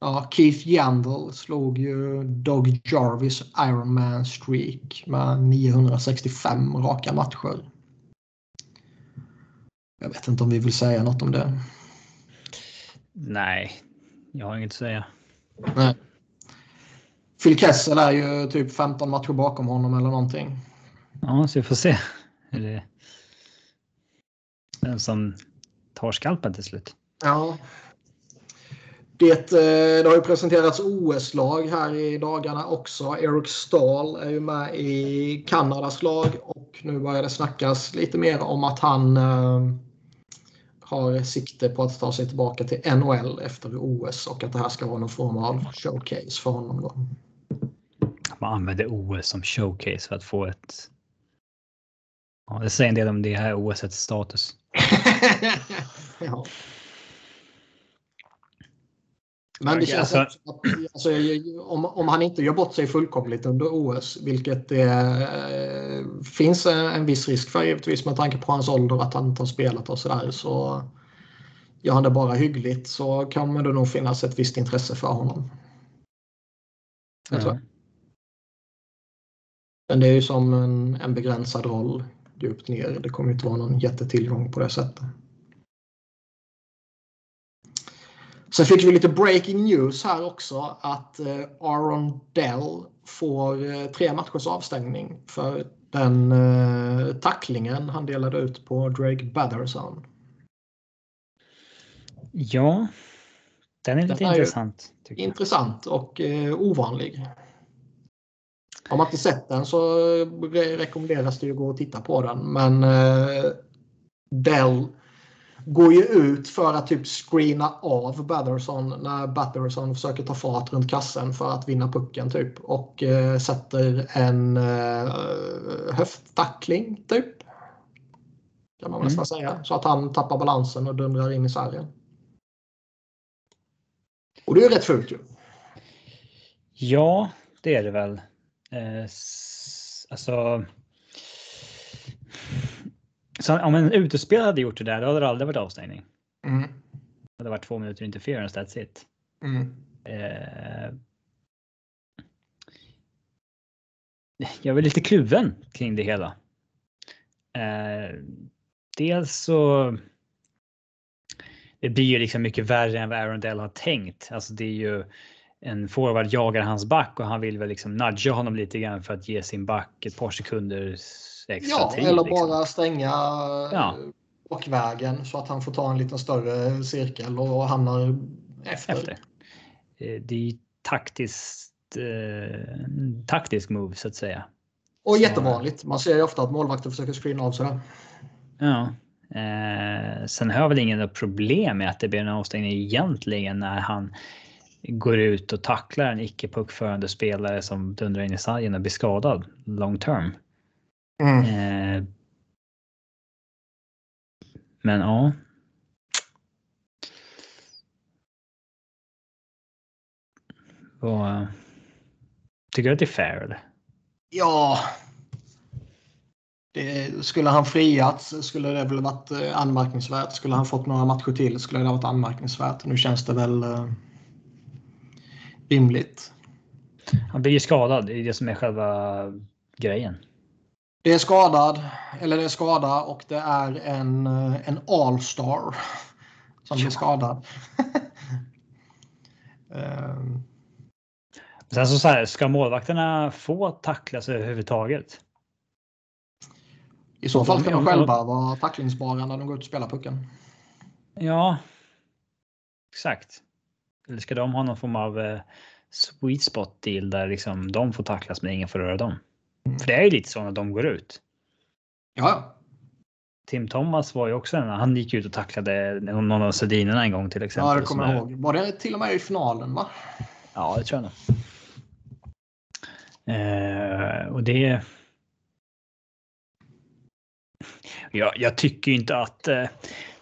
A: ja, Keith Yandel slog ju Doug Jarvis Ironman streak med 965 raka matcher. Jag vet inte om vi vill säga något om det.
B: Nej, jag har inget att säga.
A: Nej. Phil Kessel är ju typ 15 matcher bakom honom eller någonting.
B: Ja, så vi får se. Eller den som tar skalpen till slut.
A: Ja. Det, eh, det har ju presenterats OS-lag här i dagarna också. Eric Stahl är ju med i Kanadas lag och nu börjar det snackas lite mer om att han eh, har sikte på att ta sig tillbaka till NHL efter OS och att det här ska vara någon form av showcase för honom. Då.
B: Man använder OS som showcase för att få ett... Ja, det säger en del om det här OSets status.
A: ja. Men det känns
B: Alltså-
A: alltså, om, om han inte gör bort sig fullkomligt under OS, vilket det eh, finns en viss risk för givetvis med tanke på hans ålder att han inte har spelat och sådär. Så gör han det bara hyggligt så kommer det nog finnas ett visst intresse för honom. Jag tror.
B: Ja.
A: Men det är ju som en, en begränsad roll djupt ner. Det kommer inte vara någon jättetillgång på det sättet. Sen fick vi lite breaking news här också att eh, Aaron Dell får eh, tre matchers avstängning för den eh, tacklingen han delade ut på Drake Batherson.
B: ja, den är lite
A: Den är
B: intressant.
A: Intressant och eh, ovanlig. Har man inte sett den så re- rekommenderas det att gå och titta på den. Men eh, Dell går ju ut för att typ screena av Batherson när Batherson försöker ta fart runt kassen för att vinna pucken typ. Och eh, sätter en eh, höfttackling typ. Kan man
B: Mm.
A: nästan säga. Så att han tappar balansen och dundrar in i sargen. Och det är ju rätt fult ju.
B: Ja, det är det väl. Eh, alltså. Så om en utespelare hade gjort det där, då hade det aldrig varit avstängning.
A: Mm.
B: Det hade varit två minuter interference, that's it.
A: Mm.
B: Eh, jag är lite kluven kring det hela. Eh, dels så. Det blir ju liksom mycket värre än vad Arundel har tänkt. Alltså det är ju en forward jagar hans back och han vill väl liksom nudga honom lite grann för att ge sin back ett par sekunder extra
A: Ja,
B: tid.
A: eller
B: liksom.
A: bara stänga
B: Ja.
A: bakvägen så att han får ta en lite större cirkel och hamnar efter.
B: efter. Eh, Det är ju taktiskt, eh, taktisk move så att säga.
A: Och
B: Så-
A: jättevanligt. Man ser ju ofta att målvakter försöker screena av sådär.
B: Ja. Eh, sen har jag väl ingen problem med att det blir en avstängning egentligen när han går ut och tacklar en icke puckförande spelare som dundrar in i sargen och blir skadad long term.
A: Mm.
B: Eh, men ja. Vad, tycker du att det är fair eller?
A: Ja. Det, skulle han friats skulle det väl varit eh, anmärkningsvärt. Skulle han fått några matcher till skulle det varit anmärkningsvärt. Nu känns det väl eh, rimligt.
B: Han blir ju skadad, det är det som är själva grejen.
A: Det är skadad, eller det är skada och det är en, eh, en all-star som blir skadad. Ehm,
B: Sen så, så här, ska målvakterna få tacklas överhuvudtaget?
A: I så fall ska de själva vara tacklingsbara när de går ut och spelar pucken.
B: Ja, exakt. Eller ska de ha någon form av eh, sweet spot deal där liksom de får tacklas men ingen får röra dem? För det är ju lite så när de går ut.
A: Ja,
B: Tim Thomas var ju också en, han gick ut och tacklade någon av Sedinerna en gång till exempel.
A: ja det kommer jag ihåg. Var det till och med i finalen va?
B: Ja, det tror jag nog. Eh, och det. Jag, jag tycker inte att eh,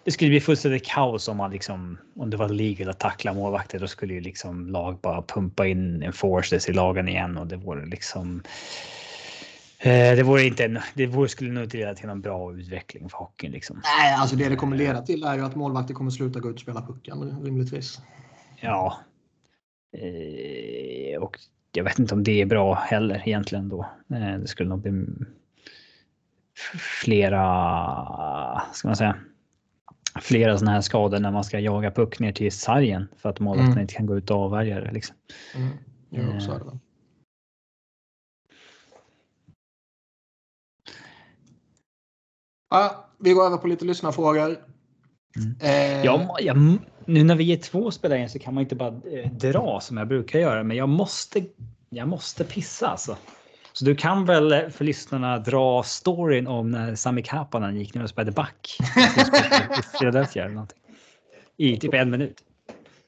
B: det skulle bli fullständigt kaos om man liksom om det var legal att tackla målvakter. Då skulle ju liksom lag bara pumpa in en forces i lagen igen och det vore liksom. Eh, det vore inte det vore, skulle nog inte leda till någon bra utveckling för hockeyn liksom.
A: Nej, alltså det det kommer leda till är ju att målvakter kommer sluta gå ut och spela pucken rimligtvis.
B: Ja. Eh, och jag vet inte om det är bra heller egentligen då. Eh, det skulle nog bli flera, ska man säga, flera sådana här skador när man ska jaga puck ner till sargen för att målvakten mm. inte kan gå ut och avvärja det. Liksom.
A: Mm. Jo, så är det. Ja, vi går över på lite lyssnarfrågor.
B: Mm. Eh, ja, jag, nu när vi är två spelare så kan man inte bara eh, dra som jag brukar göra, men jag måste. Jag måste pissa alltså. Så du kan väl eh, för lyssnarna dra storyn om när Sami Kapanen gick ner och spelade back i Philadelphia eller någonting. I typ en minut.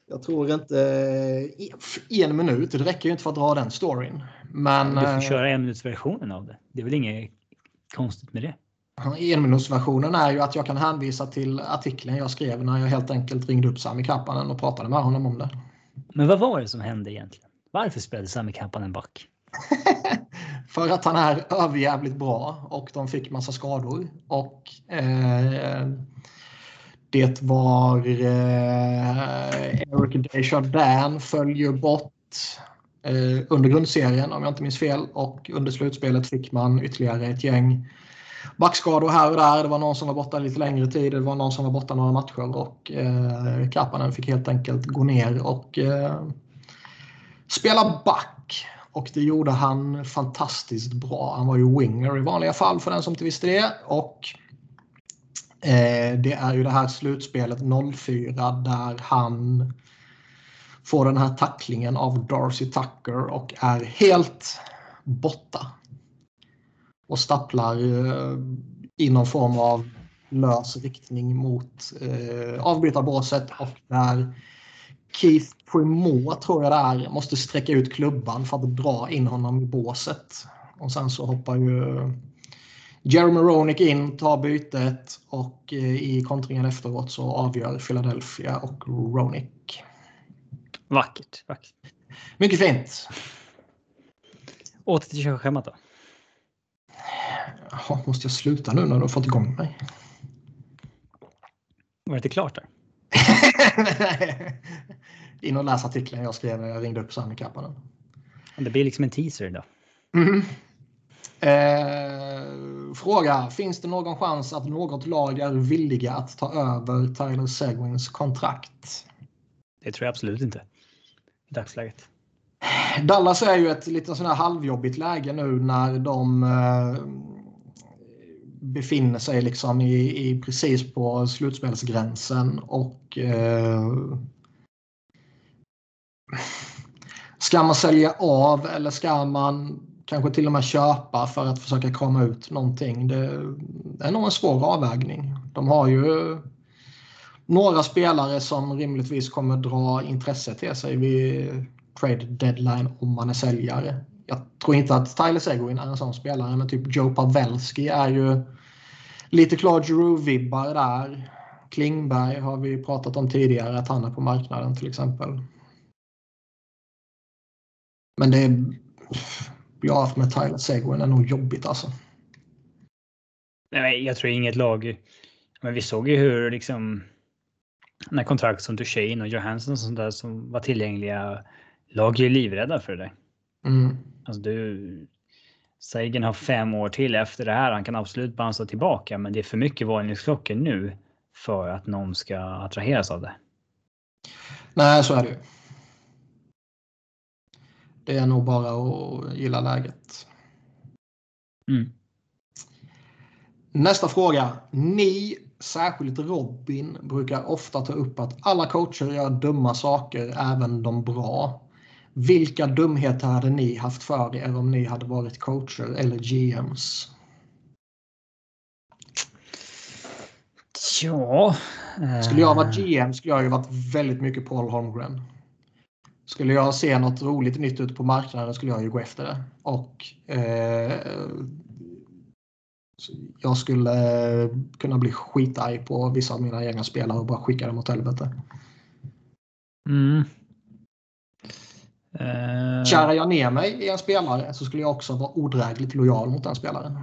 A: Jag tror inte i en minut. Det räcker ju inte för att dra den storyn. Men.
B: Du får köra en minuts versionen av det. Det är väl inget konstigt med det.
A: Enminutsversionen är ju att jag kan hänvisa till artikeln jag skrev när jag helt enkelt ringde upp Sami Kapanen och pratade med honom om det.
B: Men vad var det som hände egentligen? Varför spelade Sami Kapanen back?
A: För att han är överjävligt bra och de fick massa skador. Och eh, det var eh, Eric Desjardins föll ju bort eh, under grundserien om jag inte minns fel och under slutspelet fick man ytterligare ett gäng backskador här och där. Det var någon som var borta lite längre tid. Det var någon som var borta några matcher och eh, Kapanen fick helt enkelt gå ner och eh, spela back. Och det gjorde han fantastiskt bra. Han var ju winger i vanliga fall för den som inte visste det. Och eh, det är ju det här slutspelet 04 där han får den här tacklingen av Darcy Tucker och är helt borta och stapplar eh, i någon form av lös riktning mot eh, avbytarbåset och där Keith Primo, tror jag det är, måste sträcka ut klubban för att dra in honom i båset. Och sen så hoppar ju Jeremy Ronick in, tar bytet och eh, i kontringen efteråt så avgör Philadelphia och Ronick.
B: Vackert. vackert.
A: Mycket fint.
B: Åter till körschemat då.
A: Jaha, måste jag sluta nu när du har fått igång mig?
B: Var det inte klart där?
A: In och läs artikeln jag skrev när jag ringde upp Sami Kapanen.
B: Det blir liksom en teaser då.
A: Mm. Eh, fråga. Finns det någon chans att något lag är villiga att ta över Tyler Seguins kontrakt?
B: Det tror jag absolut inte. I dagsläget.
A: Dallas är ju ett lite sån här halvjobbigt läge nu när de eh, befinner sig liksom i, i precis på slutspelsgränsen och eh, ska man sälja av eller ska man kanske till och med köpa för att försöka krama ut någonting? Det, det är nog en svår avvägning. De har ju några spelare som rimligtvis kommer dra intresse till sig vid trade deadline om man är säljare. Jag tror inte att Tyler Seguin är en sån spelare, men typ Joe Pavelski är ju lite Claude Giroux-vibbar där. Klingberg har vi pratat om tidigare att han är på marknaden till exempel. Men det är haft med Tyler Seguin är nog jobbigt alltså.
B: Nej, jag tror inget lag. Men vi såg ju hur liksom när kontrakt som Duchene och Johansson och sånt där som var tillgängliga lag är livrädda för det.
A: Mm.
B: Alltså du, Sagan har fem år till efter det här. Han kan absolut bounsa tillbaka, men det är för mycket varningsklockor nu för att någon ska attraheras av det.
A: Nej, så är det ju. Det är nog bara att gilla läget.
B: Mm.
A: Nästa fråga. Ni, särskilt Robin, brukar ofta ta upp att alla coacher gör dumma saker, även de bra. Vilka dumheter hade ni haft för er om ni hade varit coacher eller GMs?
B: Ja.
A: Skulle jag varit GM skulle jag ju varit väldigt mycket Paul Holmgren. Skulle jag se något roligt nytt ute på marknaden skulle jag ju gå efter det. Och eh, jag skulle kunna bli skitarg på vissa av mina egna spelare och bara skicka dem åt helvete.
B: Mm.
A: Uh... Kärar jag ner mig i en spelare så skulle jag också vara odrägligt lojal mot den spelaren.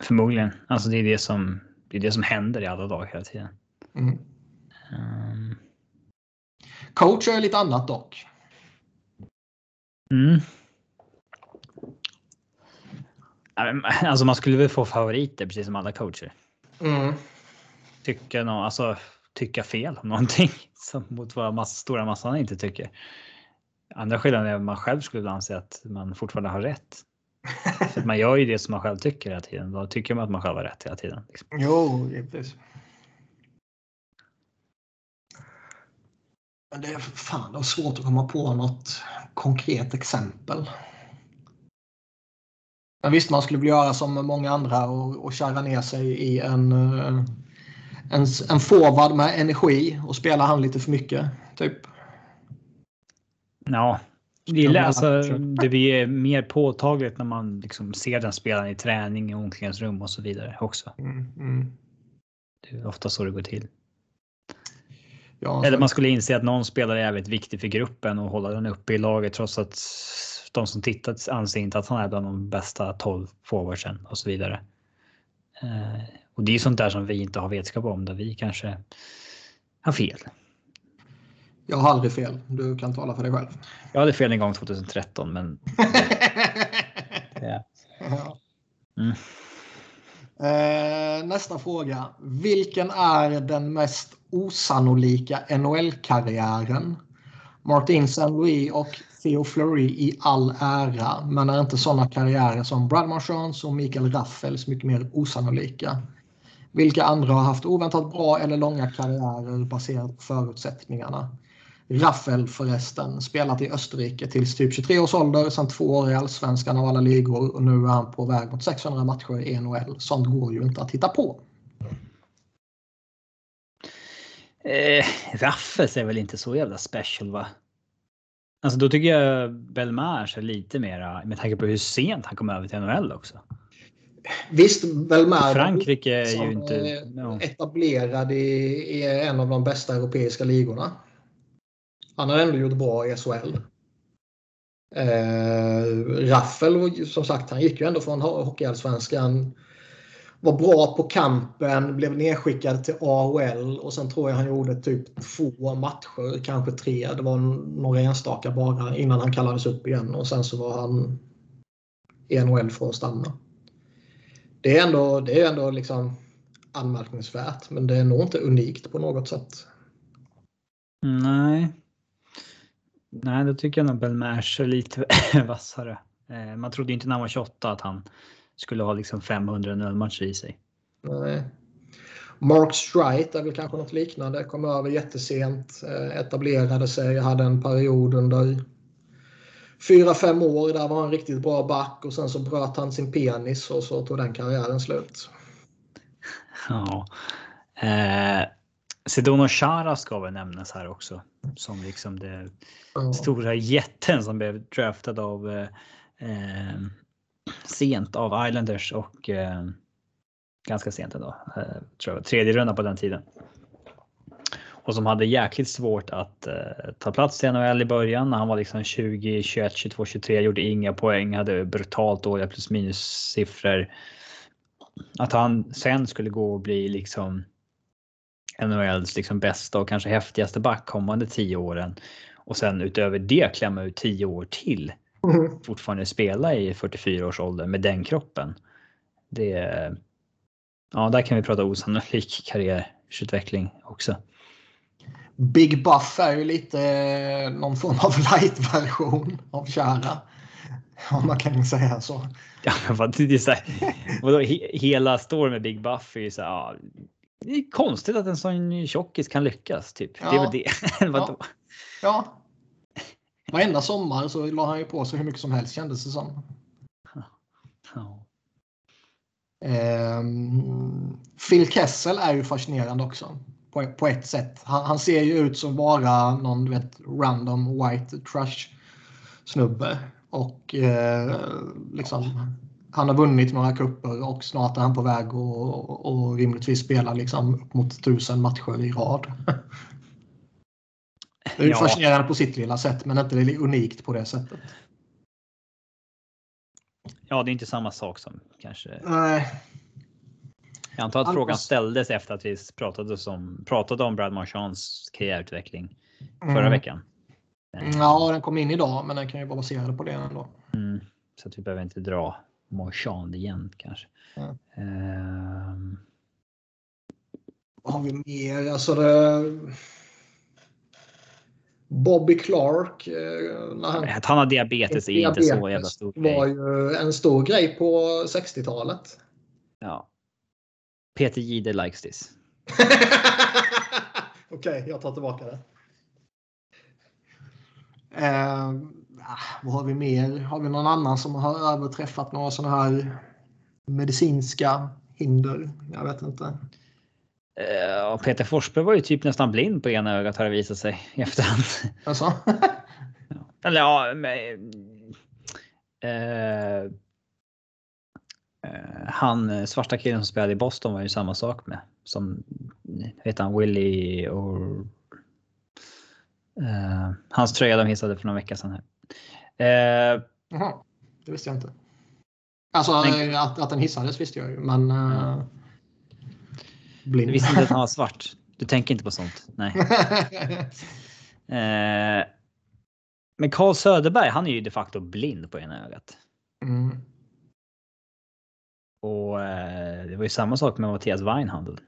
B: Förmodligen. Alltså det är det som, det är det som händer i alla dagar hela tiden. Mm. Um...
A: Coach är lite annat dock.
B: Mm. Alltså man skulle väl få favoriter precis som alla coacher. Mm. Tycka, no, alltså, tycka fel om någonting som mot vad mass, stora massan inte tycker. Andra skillnaden är att man själv skulle anse att man fortfarande har rätt. För man gör ju det som man själv tycker hela tiden. Då tycker man att man själv har rätt hela tiden. Liksom.
A: Jo, givetvis. Men det är fan det är svårt att komma på något konkret exempel. Men visst, man skulle vilja göra som många andra och, och kärra ner sig i en, eh, en, en forward med energi och spela han lite för mycket. Typ.
B: Ja, det är, alltså, det blir mer påtagligt när man liksom ser den spelaren i träning, i omklädningsrum och så vidare också. Mm, mm. Det är ofta så det går till. Ja, Eller man skulle inse att någon spelare är jävligt viktig för gruppen och hålla den uppe i laget trots att de som tittat anser inte att han är bland de bästa 12 forwardsen och så vidare. Och det är sånt där som vi inte har vetskap om där vi kanske har fel.
A: Jag har aldrig fel. Du kan tala för dig själv.
B: Jag hade fel en gång 2013 men.
A: ja. Mm. Eh, nästa fråga. Vilken är den mest osannolika NHL-karriären? Martin Saint Louis och Theo Fleury i all ära, men är inte sådana karriärer som Brad Marchands och Mikael Raffels mycket mer osannolika? Vilka andra har haft oväntat bra eller långa karriärer baserat på förutsättningarna? Raffel förresten, spelat i Österrike tills typ 23 års ålder, sen två år i allsvenskan av alla ligor och nu är han på väg mot 600 matcher i NHL. Sånt går ju inte att hitta på.
B: Eh, Raffes är väl inte så jävla special va? Alltså då tycker jag Belmars är lite mera med tanke på hur sent han kom över till NHL också.
A: Visst, Belmar
B: Frankrike är ju inte
A: ja. etablerad i, i, en av de bästa europeiska ligorna. Han har ändå gjort bra i SHL. Eh, Raffel, som sagt, han gick ju ändå från Hockeyallsvenskan var bra på kampen, blev nedskickad till AHL och sen tror jag han gjorde typ två matcher, kanske tre. Det var några enstaka bara innan han kallades upp igen och sen så var han i NHL för att stanna. Det är ändå, det är ändå liksom anmärkningsvärt men det är nog inte unikt på något sätt.
B: Nej. Nej, då tycker jag nog Belmers är lite vassare. Eh, man trodde inte när han var 28 att han skulle ha liksom 500 nödmatcher i sig.
A: Nej. Mark Strite är väl kanske något liknande. Kom över jättesent, eh, etablerade sig, hade en period under fyra fem år där var han riktigt bra back och sen så bröt han sin penis och så tog den karriären slut.
B: Ja. Eh, Sedona Chara ska väl nämnas här också. Som liksom det ja. stora jätten som blev draftad av eh, eh sent av Islanders och eh, ganska sent ändå. Eh, tror jag, tredje runda på den tiden. Och som hade jäkligt svårt att eh, ta plats i NHL i början när han var liksom 20, 21, 22, 23, gjorde inga poäng, hade brutalt dåliga plus minus siffror. Att han sen skulle gå och bli liksom NHLs liksom bästa och kanske häftigaste back kommande tio åren och sen utöver det klämma ut tio år till mm. fortfarande spela i 44 års ålder med den kroppen. Det ja, där kan vi prata osannolik karriärutveckling också.
A: Big Buff är ju lite eh, någon form av light-version av Kära. Om man kan säga så.
B: Ja, men det är så här, vadå, hela storyn med Big Buff är ju så här, ja, det är konstigt att en sån tjockis kan lyckas. Typ. Ja. Det väl det.
A: ja. ja, Varenda sommar så la han ju på sig hur mycket som helst kändes det som. Ja. Um, Phil Kessel är ju fascinerande också. På, på ett sätt. Han, han, ser ju ut som vara någon du vet, random white trash snubbe. Och uh, liksom han har vunnit några kupper och snart är han på väg att och rimligtvis spela liksom upp mot tusen matcher i rad. Det är ja. fascinerande på sitt lilla sätt men inte unikt på det sättet.
B: Ja, det är inte samma sak som kanske.
A: Nej.
B: Jag antar att All frågan ställdes efter att vi pratade, som, pratade om Brad Marchands karriärutveckling förra mm. veckan.
A: Ja, den kom in idag, men den kan ju vara baserad på det ändå.
B: Mm. Så att vi behöver inte dra Marchand igen kanske.
A: Mm. Um... Vad har vi mer? Alltså det... Bobby Clark.
B: Eh, när han, att han har diabetes är inte så jävla stor
A: grej. var ju en stor grej på 60-talet.
B: Ja. Peter Jihde likes this.
A: Okej, okay, jag tar tillbaka det. Eh, vad har vi mer? Har vi någon annan som har överträffat några sådana här medicinska hinder? Jag vet inte.
B: Uh, Peter Forsberg var ju typ nästan blind på ena ögat har det visat sig i efterhand.
A: Alltså?
B: Eller ja, men, uh, han svarta killen som spelade i Boston var ju samma sak med. Som heter han Willie och Uh, hans tröja de hissade för några veckor sedan.
A: Här. Uh, Jaha, det visste jag inte. Alltså men, att, att den hissades visste jag ju, men... Uh,
B: blind. Du visste inte att han var svart? Du tänker inte på sånt? Nej. uh, men Carl Söderberg, han är ju de facto blind på ena ögat.
A: Mm.
B: Och det var ju samma sak med Mattias Weinhandel.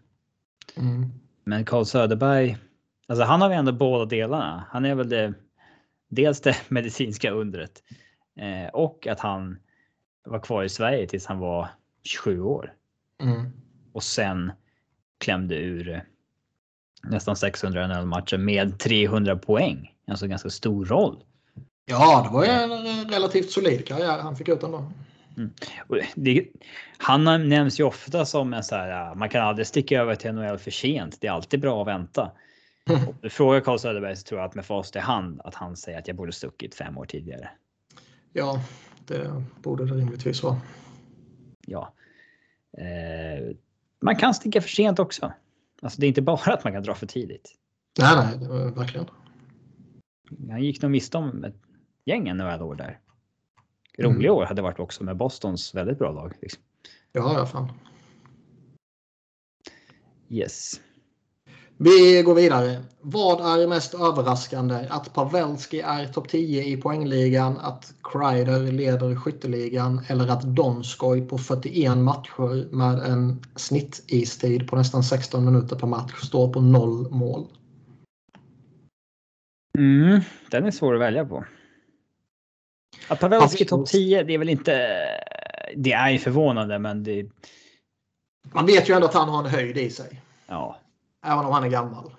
A: Mm.
B: Men Carl Söderberg Alltså han har ju ändå båda delarna. Han är väl det, dels det medicinska undret eh, och att han var kvar i Sverige tills han var 27 år.
A: Mm.
B: Och sen klämde ur eh, nästan 600 NHL-matcher med 300 poäng. Alltså ganska stor roll.
A: Ja, det var ju en relativt solid karriär han fick ut ändå.
B: Mm. Det, han nämns ju ofta som en så här, man kan aldrig sticka över till NHL för sent. Det är alltid bra att vänta. Om du frågar Carl Söderberg så tror jag att med fast i hand att han säger att jag borde stuckit fem år tidigare.
A: Ja, det borde det rimligtvis vara.
B: Ja. Eh, man kan sticka för sent också. Alltså det är inte bara att man kan dra för tidigt.
A: Nej, nej, verkligen.
B: Han gick nog miste om ett gäng några år där. Roliga mm. år hade varit också med Bostons väldigt bra lag. Liksom.
A: Ja, ja fan.
B: Yes.
A: Vi går vidare. Vad är mest överraskande? Att Pavelski är topp 10 i poängligan, att Kreider leder skytteligan eller att Donskoj på 41 matcher med en snittistid på nästan 16 minuter per match står på noll mål?
B: Mm, den är svår att välja på. Att Pavelski topp 10, det är väl inte... Det är ju förvånande, men det...
A: Man vet ju ändå att han har en höjd i sig.
B: Ja,
A: Även om han är gammal.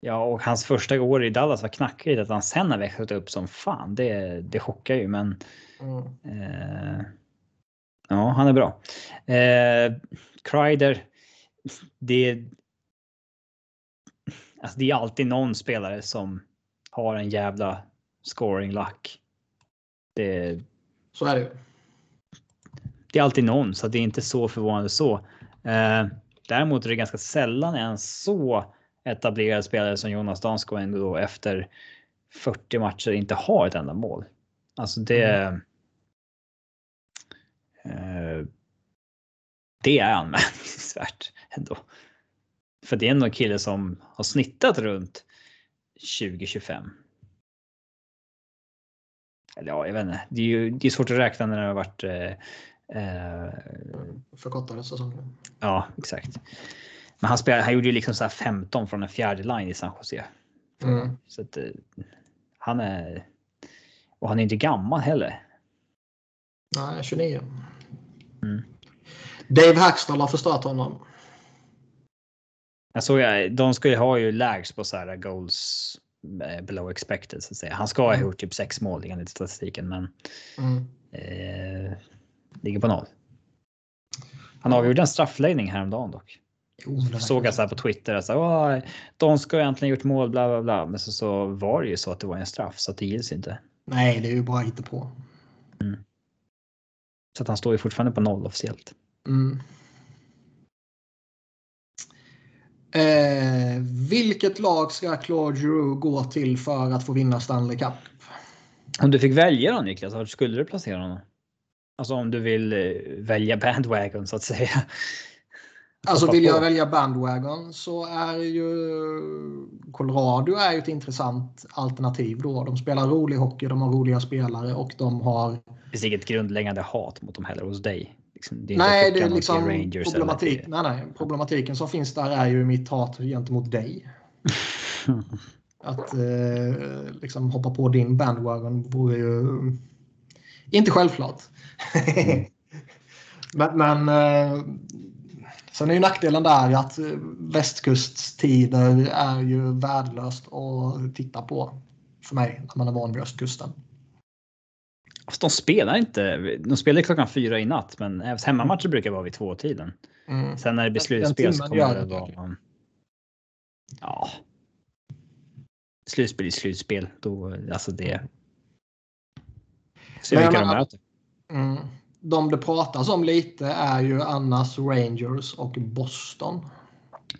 B: Ja, och hans första år i Dallas var knackigt. Att han sen har växt upp som fan, det, det chockar ju. Men
A: mm.
B: eh, ja, han är bra. Eh, Kreider, det, alltså det är alltid någon spelare som har en jävla scoring luck. Det,
A: så är det
B: Det är alltid någon, så det är inte så förvånande så. Eh, Däremot är det ganska sällan en så etablerad spelare som Jonas Dansko ändå efter 40 matcher inte har ett enda mål. Alltså det. Mm. Eh, det är anmärkningsvärt ändå. För det är ändå en kille som har snittat runt 20-25. Eller ja, jag vet inte. Det är ju det är svårt att räkna när det har varit eh,
A: Eh, Förkortade säsonger.
B: Ja, exakt. Men han, spelade, han gjorde ju liksom så 15 från en fjärde line i San Jose.
A: Mm.
B: Så att, eh, han är. Och han är inte gammal heller.
A: Nej, 29.
B: Mm.
A: Dave Hackstall har förstört honom.
B: Jag såg, de ska ju ha ju lägst på så här goals eh, below expected så att säga. Han ska ha mm. gjort typ sex mål enligt statistiken, men
A: mm.
B: eh, ligger på noll. Han avgjorde en straffläggning häromdagen dock. Oh, såg jag så här på Twitter att så, de ska ju äntligen gjort mål, bla bla bla. Men så, så var det ju så att det var en straff så att det gills inte.
A: Nej, det är ju bara på.
B: Mm. Så att han står ju fortfarande på noll officiellt.
A: Mm. Eh, vilket lag ska Claude Giroux gå till för att få vinna Stanley Cup?
B: Om du fick välja då Niklas, vart skulle du placera honom? Alltså om du vill eh, välja bandwagon så att säga.
A: Alltså vill jag välja bandwagon så är ju Colorado är ett intressant alternativ då. De spelar rolig hockey, de har roliga spelare och de har...
B: Det finns inget grundläggande hat mot dem heller hos dig.
A: Liksom, det nej, det är liksom problematik, nej, nej, problematiken som finns där är ju mitt hat gentemot dig. Att eh, liksom hoppa på din bandwagon vore ju inte självklart. men, men eh, sen är ju nackdelen där att västkuststider är ju värdelöst att titta på för mig när man är van vid östkusten.
B: Fast de spelar inte. De spelar klockan fyra i natt, men hemmamatcher brukar vara vid tvåtiden. Mm. Sen när det blir slutspel så kommer det vara. Ja. Slutspel i slutspel. Då, alltså det.
A: Se vilka de möter. Mm, de det pratas om lite är ju annars Rangers och Boston.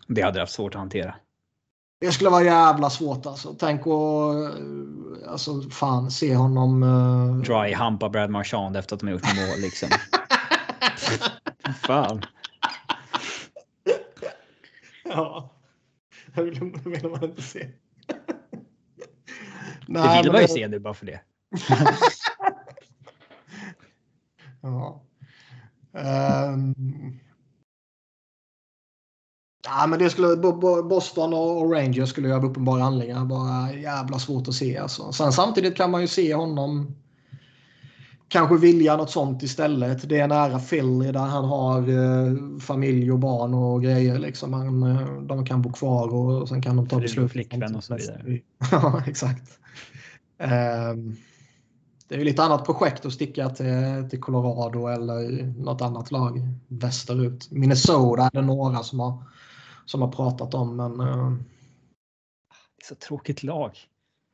B: Det hade haft svårt att hantera.
A: Det skulle vara jävla svårt alltså. Tänk att alltså, fan, se honom... Uh...
B: Dry hampa Brad Marchand efter att de har gjort mål liksom. fan.
A: Ja. Det vill man inte se.
B: Nej, det vill man ju se nu bara för det.
A: ja. Um... Ja, men det skulle, Boston och Rangers skulle ju av uppenbara anledningar vara jävla svårt att se. Alltså. Sen samtidigt kan man ju se honom kanske vilja något sånt istället. Det är nära Philly där han har eh, familj och barn och grejer. Liksom. Han, eh, de kan bo kvar och sen kan de ta beslut.
B: Flickvän och så vidare.
A: ja, exakt. Eh, det är lite annat projekt att sticka till, till Colorado eller något annat lag västerut. Minnesota är det några som har som har pratat om. Men, uh...
B: Det är så tråkigt lag.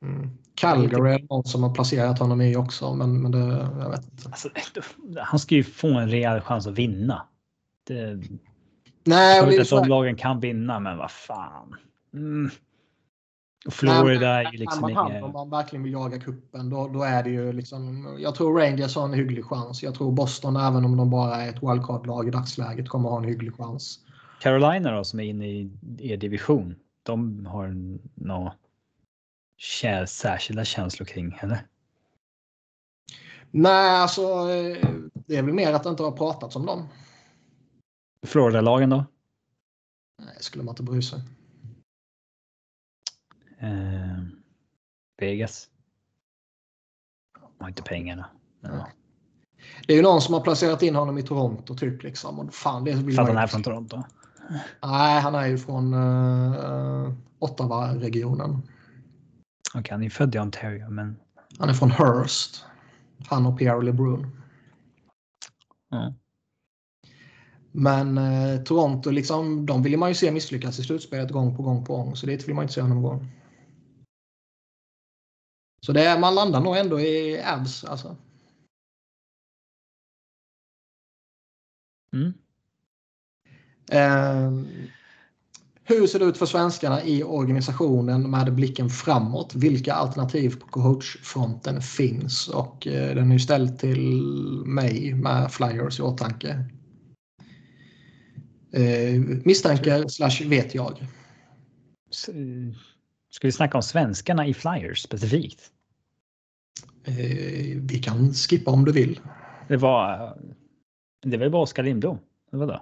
A: Mm. Calgary är någon som har placerat honom i också, men, men det, jag vet inte. Alltså,
B: han ska ju få en rejäl chans att vinna. Det...
A: Nej,
B: jag vet att de lagen kan vinna, men vad fan. Mm. Och Florida är ju liksom
A: inget... Om man verkligen vill jaga kuppen då, då är det ju liksom... Jag tror Rangers har en hygglig chans. Jag tror Boston, även om de bara är ett wildcard-lag i dagsläget, kommer ha en hygglig chans.
B: Carolina då som är inne i er division. De har några särskilda känslor kring henne?
A: Nej, alltså eh, det är väl mer att det inte har pratats om dem.
B: Florida-lagen då?
A: Nej, skulle man inte bry sig.
B: Eh, Vegas? De har inte pengarna. Ja.
A: Det är ju någon som har placerat in honom i Toronto typ liksom. Och fan, det
B: vill För att han är från Toronto?
A: Nej, han är ju från uh, Ottawa-regionen.
B: Okej, okay, han är född i Ontario, men...
A: Han är från Hearst. Han och Pierre LeBrun.
B: Mm.
A: Men eh, Toronto, liksom, de vill man ju se misslyckas i slutspelet gång på gång på gång. Så dit vill man inte se honom gå. Så det är, man landar nog ändå i abs alltså.
B: Mm.
A: Eh, hur ser det ut för svenskarna i organisationen med blicken framåt? Vilka alternativ på coachfronten finns? Och eh, den är ju ställd till mig med Flyers i åtanke. Eh, misstänker slash vet jag.
B: Ska vi snacka om svenskarna i Flyers specifikt?
A: Eh, vi kan skippa om du vill.
B: Det var. Det var bara Oskar Lindblom. Det var det.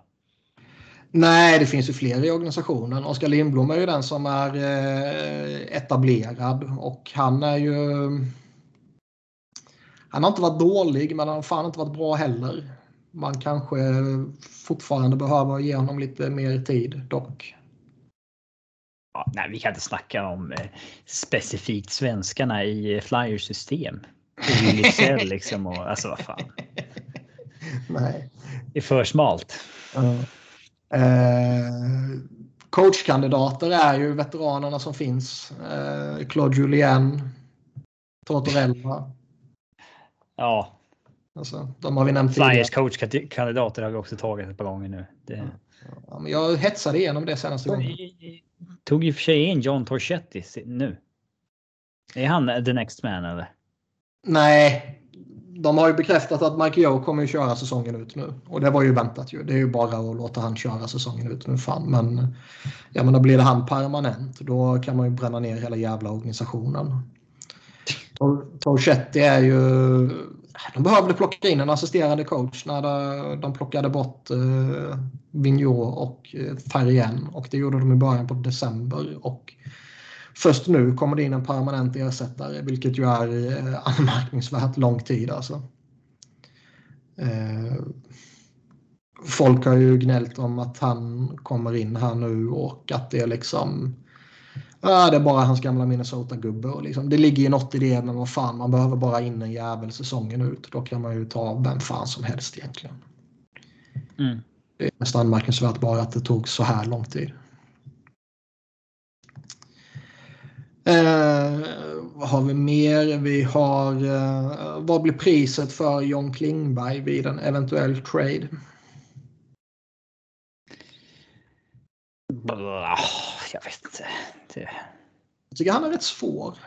A: Nej, det finns ju fler i organisationen. Oskar Lindblom är ju den som är eh, etablerad och han är ju... Han har inte varit dålig, men han har fan inte varit bra heller. Man kanske fortfarande behöver ge honom lite mer tid dock.
B: Ja, nej, vi kan inte snacka om eh, specifikt svenskarna i Flyers system. liksom och alltså vad fan.
A: Nej.
B: Det är för smalt.
A: Uh. Eh, coachkandidater är ju veteranerna som finns. Eh, Claude Julien, Tortorella.
B: Ja.
A: Alltså, de har vi nämnt
B: Flyers coachkandidater har vi också tagit ett par gånger nu. Det...
A: Ja, men jag hetsade igenom det senaste gången.
B: Tog i och för sig in John Torchetti nu. Är han the next man eller?
A: Nej, de har ju bekräftat att Mike Joe kommer att köra säsongen ut nu. Och det var ju väntat ju. Det är ju bara att låta han köra säsongen ut nu. Fan. Men jag menar, blir det han permanent. Då kan man ju bränna ner hela jävla organisationen. Torchetti är ju... De behövde plocka in en assisterande coach när de plockade bort eh, Vigneault och uh, Och det gjorde de i början på december. Och först nu kommer det in en permanent ersättare, vilket ju är uh, anmärkningsvärt lång tid alltså. Uh, folk har ju gnällt om att han kommer in här nu och att det är liksom Ja, det är bara hans gamla Minnesota-gubbe. Liksom, det ligger ju något i det, men vad fan, man behöver bara in en jävel säsongen ut. Då kan man ju ta vem fan som helst egentligen. Mm. Det är mest anmärkningsvärt bara att det tog så här lång tid. Eh, vad har vi mer? Vi har... Eh, vad blir priset för John Klingberg vid en eventuell trade?
B: Jag vet inte. Det...
A: Jag tycker han är rätt svår.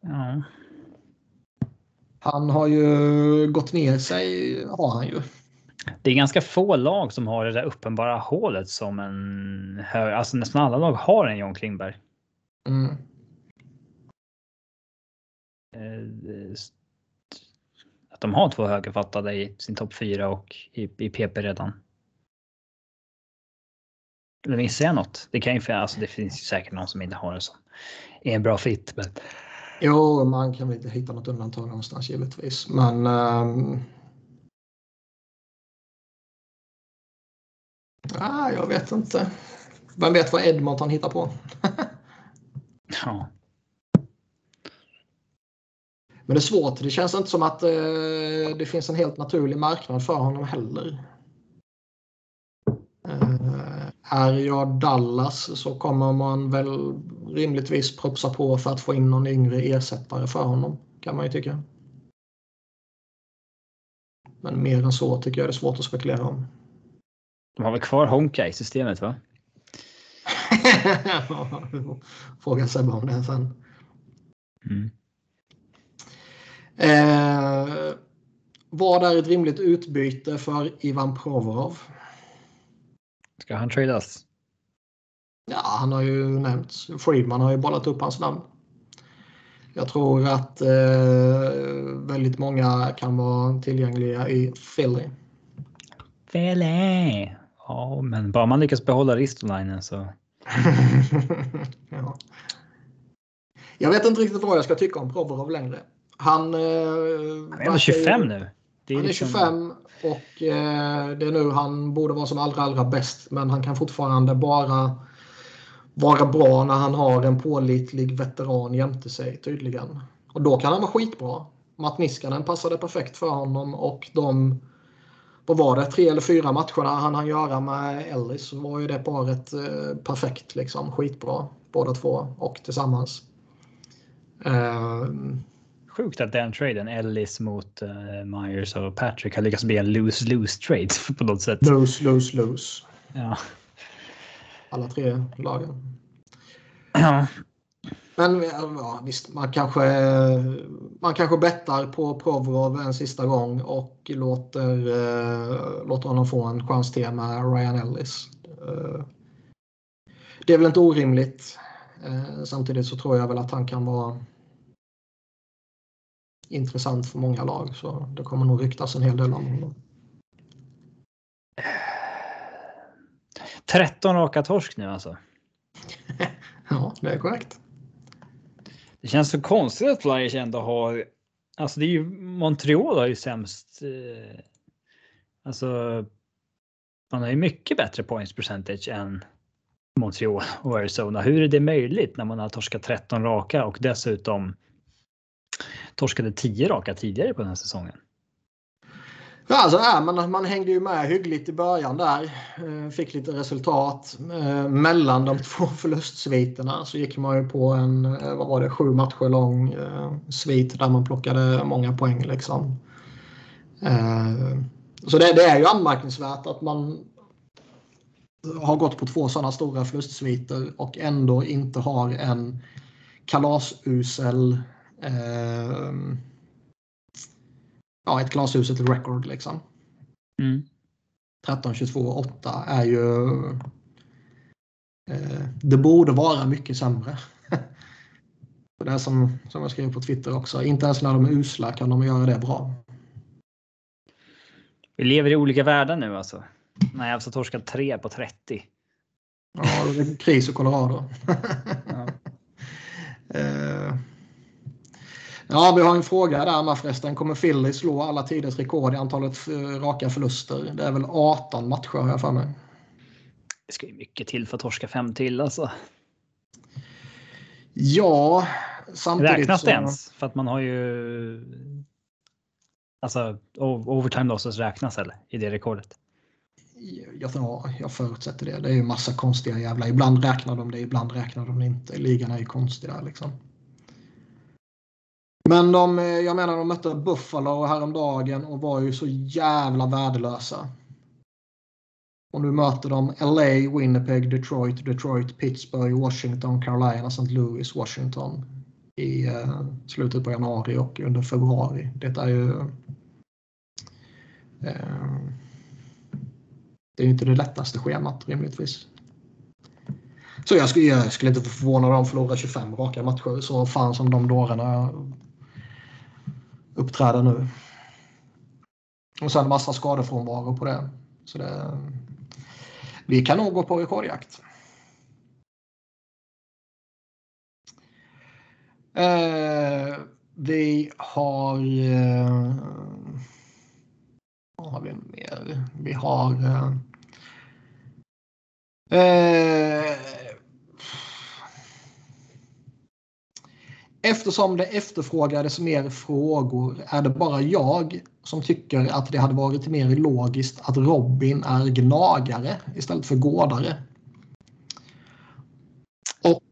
B: Ja.
A: Han har ju gått ner sig, har han ju.
B: Det är ganska få lag som har det där uppenbara hålet som en hög. Alltså nästan alla lag har en John Klingberg.
A: Mm.
B: Eh, att de har två högerfattade i sin topp fyra och i, i PP redan. Eller missar jag något? Det kan ju alltså det finns ju säkert någon som inte har det som är en bra fit. Men...
A: Jo, man kan väl inte hitta något undantag någonstans givetvis, men. Um... Ah, jag vet inte. Vem vet vad Edmonton hittar på?
B: ja.
A: Men det är svårt. Det känns inte som att uh, det finns en helt naturlig marknad för honom heller. Uh, är jag Dallas så kommer man väl rimligtvis propsa på för att få in någon yngre ersättare för honom kan man ju tycka. Men mer än så tycker jag det är svårt att spekulera om.
B: De har väl kvar Honka i systemet va?
A: Fråga Sebbe om det sen.
B: Mm.
A: Eh, vad är ett rimligt utbyte för Ivan Provorov?
B: Ska han tradas?
A: Ja, han har ju nämnts. Friedman har ju bollat upp hans namn. Jag tror att eh, väldigt många kan vara tillgängliga i Philly.
B: Philly! Ja, men bara man lyckas behålla Ristolainen så.
A: ja. Jag vet inte riktigt vad jag ska tycka om Provorov längre. Han, eh,
B: han är 25 nu.
A: Är han är liksom... 25 och eh, det är nu han borde vara som allra, allra bäst. Men han kan fortfarande bara vara bra när han har en pålitlig veteran jämte sig tydligen. Och då kan han vara skitbra. Matt Niskanen passade perfekt för honom och de vad var det, tre eller fyra matcherna han hann göra med Ellis så var ju det paret eh, perfekt liksom. Skitbra båda två och tillsammans. Eh,
B: Sjukt att den traden, Ellis mot uh, Myers och Patrick, har lyckats bli en lose-lose trade på något sätt.
A: Lose, lose, lose.
B: Ja.
A: Alla tre lagen.
B: Ja.
A: Men ja, visst, man kanske, man kanske bettar på Provorov en sista gång och låter, uh, låter honom få en chans till med Ryan Ellis. Uh, det är väl inte orimligt. Uh, samtidigt så tror jag väl att han kan vara intressant för många lag. Så det kommer nog ryktas en hel del om honom.
B: 13 raka torsk nu alltså.
A: ja, det är korrekt.
B: Det känns så konstigt att Flyers ändå har. Alltså det är ju Montreal har ju sämst. Eh, alltså. Man har ju mycket bättre points percentage än Montreal och Arizona. Hur är det möjligt när man har torskat 13 raka och dessutom torskade 10 raka tidigare på den här säsongen.
A: Ja, alltså, ja, man, man hängde ju med hyggligt i början där. Eh, fick lite resultat. Eh, mellan de två förlustsviterna så gick man ju på en, eh, vad var det, sju matcher lång svit där man plockade många poäng. Liksom. Så det, det är ju anmärkningsvärt att man har gått på två sådana stora förlustsviter och ändå inte har en kalasusel eh, ja, ett glashus, ett record liksom. Mm. 13, 22, 8 är ju... Eh, det borde vara mycket sämre. det är som, som jag skrev på Twitter också. Inte ens när de är usla kan de göra det bra.
B: Vi lever i olika världar nu alltså. Nej, har torskat 3 på 30.
A: Ja, det är kris i Colorado. ja. eh, Ja, vi har en fråga där med förresten. Kommer Philly slå alla tiders rekord i antalet eh, raka förluster? Det är väl 18 matcher har jag för mig.
B: Det ska ju mycket till för att torska fem till alltså.
A: Ja, samtidigt
B: Räknas så... det ens? För att man har ju... Alltså overtime losses räknas eller? I det rekordet?
A: Ja, jag förutsätter det. Det är ju massa konstiga jävla... Ibland räknar de det, ibland räknar de det inte. Ligan är ju konstig där liksom. Men de, eh, jag menar, de mötte Buffalo häromdagen och var ju så jävla värdelösa. Och nu möter de LA, Winnipeg, Detroit, Detroit, Pittsburgh, Washington, Carolina, St. Louis, Washington i eh, slutet på januari och under februari. Det är ju... Eh, det är ju inte det lättaste schemat rimligtvis. Så jag skulle, jag skulle inte förvåna om de förlorar 25 raka matcher så fan som de dårarna uppträda nu. Och sen massa skadefrånvaro på det. Så det, vi kan nog gå på rekordjakt. Eh, vi har... Eh, vad har vi mer? Vi har... Eh, eh Eftersom det efterfrågades mer frågor är det bara jag som tycker att det hade varit mer logiskt att Robin är gnagare istället för gårdare. Och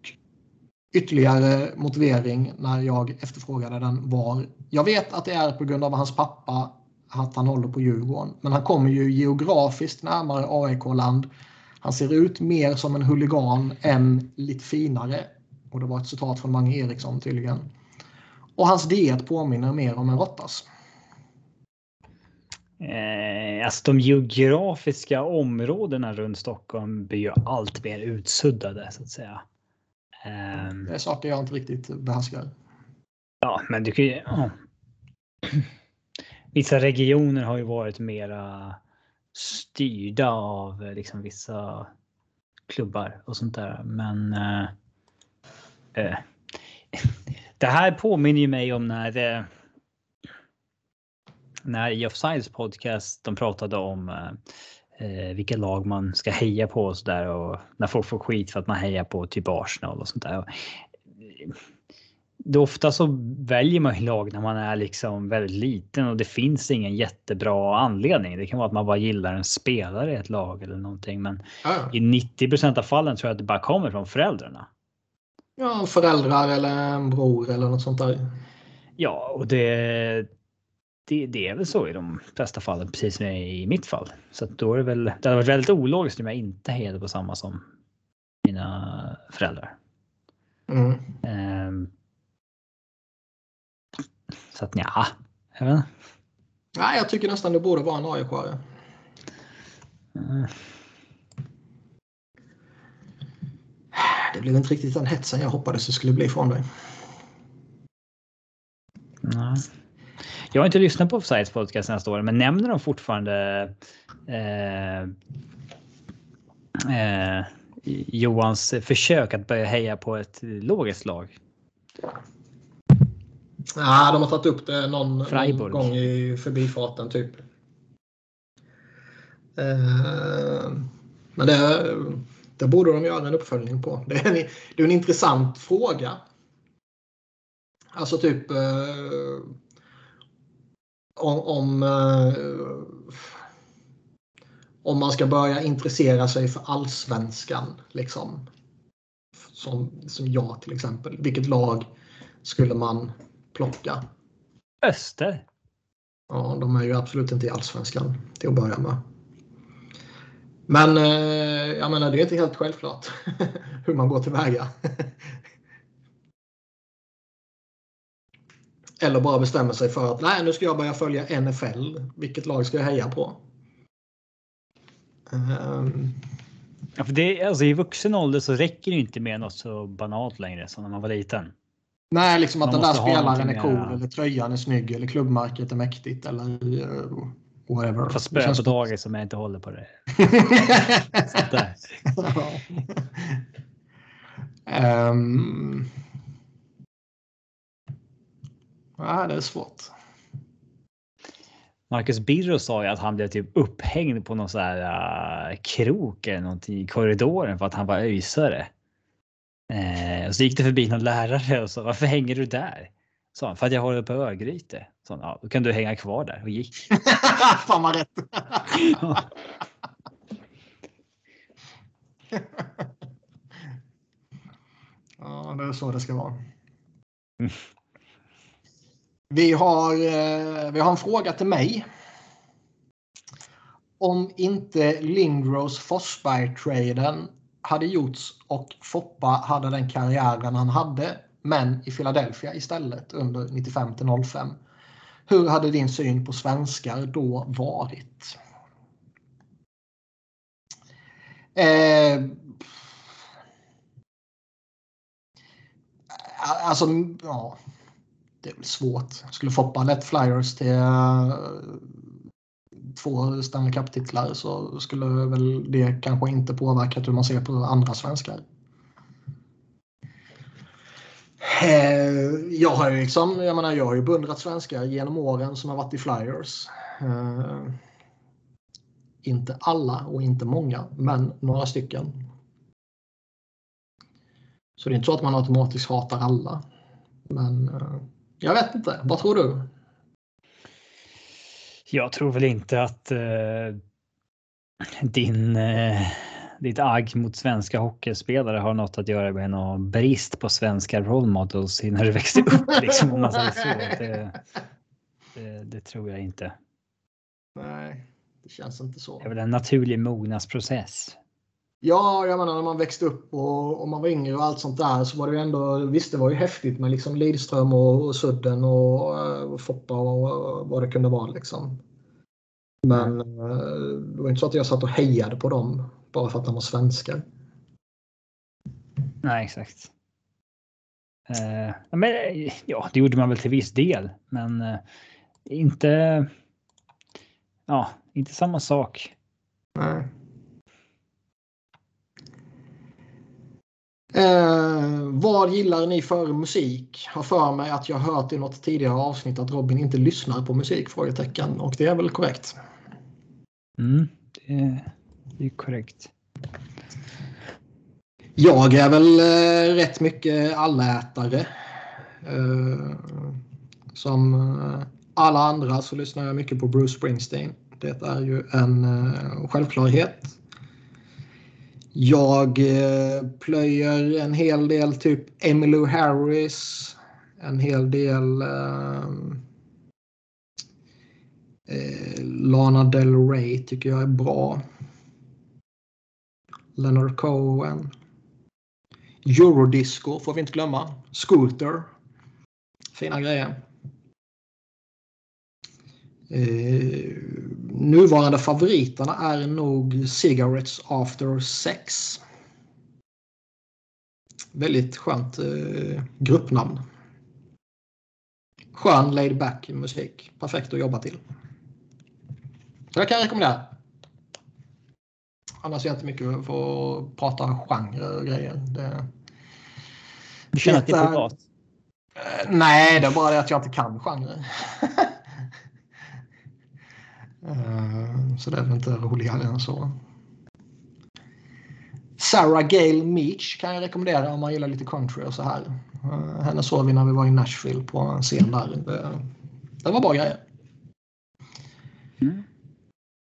A: ytterligare motivering när jag efterfrågade den var jag vet att det är på grund av hans pappa att han håller på Djurgården. Men han kommer ju geografiskt närmare AIK-land. Han ser ut mer som en huligan än lite finare och det var ett citat från Mange Eriksson tydligen. Och hans diet påminner mer om en råttas.
B: Eh, alltså de geografiska områdena runt Stockholm blir ju allt mer utsuddade så att säga.
A: Eh, det är saker jag inte riktigt behärskar.
B: Ja, men du kan ju... Ja. Vissa regioner har ju varit mera styrda av liksom vissa klubbar och sånt där. Men eh, Eh, det här påminner ju mig om när eh, när i Offsides podcast de pratade om eh, vilka lag man ska heja på och sådär och när folk får skit för att man hejar på typ Arsenal och sånt där. Det ofta så väljer man lag när man är liksom väldigt liten och det finns ingen jättebra anledning. Det kan vara att man bara gillar en spelare i ett lag eller någonting, men mm. i 90% av fallen tror jag att det bara kommer från föräldrarna.
A: Ja, föräldrar eller en bror eller något sånt där.
B: Ja, och det, det, det är väl så i de flesta fallen, precis som i mitt fall. Så då är det väl. Det hade varit väldigt ologiskt om jag inte hejade på samma som mina föräldrar. Mm. Um, så att ja, jag vet inte.
A: Nej, jag tycker nästan det borde vara en aik mm. Det blev inte riktigt den hetsen jag hoppades det skulle bli från dig.
B: Nej. Jag har inte lyssnat på Offsides podcast senaste året, men nämner de fortfarande eh, eh, Johans försök att börja heja på ett logiskt lag?
A: Nej, de har tagit upp det någon, någon gång i förbifarten typ. Eh, men det det borde de göra en uppföljning på. Det är en, det är en intressant fråga. Alltså typ eh, om, om, eh, om man ska börja intressera sig för allsvenskan. Liksom, som, som jag till exempel. Vilket lag skulle man plocka?
B: Öster.
A: Ja, de är ju absolut inte i allsvenskan till att börja med. Men eh, jag menar, det är inte helt självklart hur man går tillväga. Eller bara bestämmer sig för att nej, nu ska jag börja följa NFL. Vilket lag ska jag heja på? Um,
B: Ja, för det, alltså, I vuxen ålder så räcker det inte med något så banalt längre som när man var liten.
A: nej, liksom att
B: Man
A: den där spelaren är cool,
B: mer-
A: eller tröjan är snygg, eller klubbmärket är mäktigt, eller uh, whatever.
B: Fast
A: Det
B: spö på dagis som jag inte håller på det.
A: Ehm. Ja, det är svårt.
B: Marcus Birro sa ju att han blev typ upphängd på någon sån här uh, krok eller någonting i korridoren för att han var öjsare. Eh, och så gick det förbi någon lärare och sa varför hänger du där? Sa han, för att jag håller på Örgryte. Så han, ja, då kan du hänga kvar där och gick.
A: Fan vad rätt. ja, det är så det ska vara.
B: Mm.
A: Vi har, eh, vi har en fråga till mig. Om inte Lindros Forsberg-traden hade gjorts och Foppa hade den karriären han hade, men i Philadelphia istället under 95 till 05. Hur hade din syn på svenskar då varit? Eh, alltså, ja. Det är väl svårt. Skulle Foppa lett Flyers till eh, två Stanley Cup-titlar så skulle väl det kanske inte påverkat hur man ser på andra svenskar. Eh, Jag har ju liksom, jag menar, jag har ju beundrat svenskar genom åren som har varit i Flyers. Eh, Inte alla och inte många, men några stycken. Så det är inte så att man automatiskt hatar alla. Men eh, jag vet inte. Vad tror du?
B: Jag tror väl inte att eh, din, eh, ditt agg mot svenska hockeyspelare har något att göra med någon brist på svenska role models när du växte upp. Liksom, om man säger så. Det, det, det tror jag inte.
A: Nej, det känns inte så.
B: Det är väl en naturlig mognadsprocess.
A: Ja, jag menar när man växte upp och, och man var yngre och allt sånt där så var det ju ändå, visst det var ju häftigt med liksom Lidström och, och Sudden och, eh, och Foppa och, och vad det kunde vara liksom. Men eh, det var inte så att jag satt och hejade på dem bara för att de var svenskar.
B: Nej, exakt. Eh, men, ja, det gjorde man väl till viss del, men eh, inte. Ja, inte samma sak.
A: Nej. Eh, vad gillar ni för musik? Har för mig att jag hört i något tidigare avsnitt att Robin inte lyssnar på musik? Frågetecken. Och det är väl korrekt.
B: Mm, det, det är korrekt.
A: Jag är väl eh, rätt mycket allätare. Eh, som eh, alla andra så lyssnar jag mycket på Bruce Springsteen. Det är ju en eh, självklarhet. Jag eh, plöjer en hel del typ Emmylou Harris. En hel del eh, eh, Lana Del Rey tycker jag är bra. Leonard Cohen. Eurodisco får vi inte glömma. Scooter. Fina grejer. Eh, nuvarande favoriterna är nog Cigarettes After Sex. Väldigt skönt eh, gruppnamn. Skön laid back musik. Perfekt att jobba till. Det kan jag rekommendera. Annars är jag inte mycket för att prata genre och grejer. Det,
B: Du känner att det är privat?
A: Eh, Nej, det är bara det att jag inte kan genre. Eh, så det är väl inte roligare än så. Sarah Gale Meach kan jag rekommendera om man gillar lite country och så här. Eh, Henne såg vi när vi var i Nashville på en scen där. Det, det var bra grejer.
B: Mm.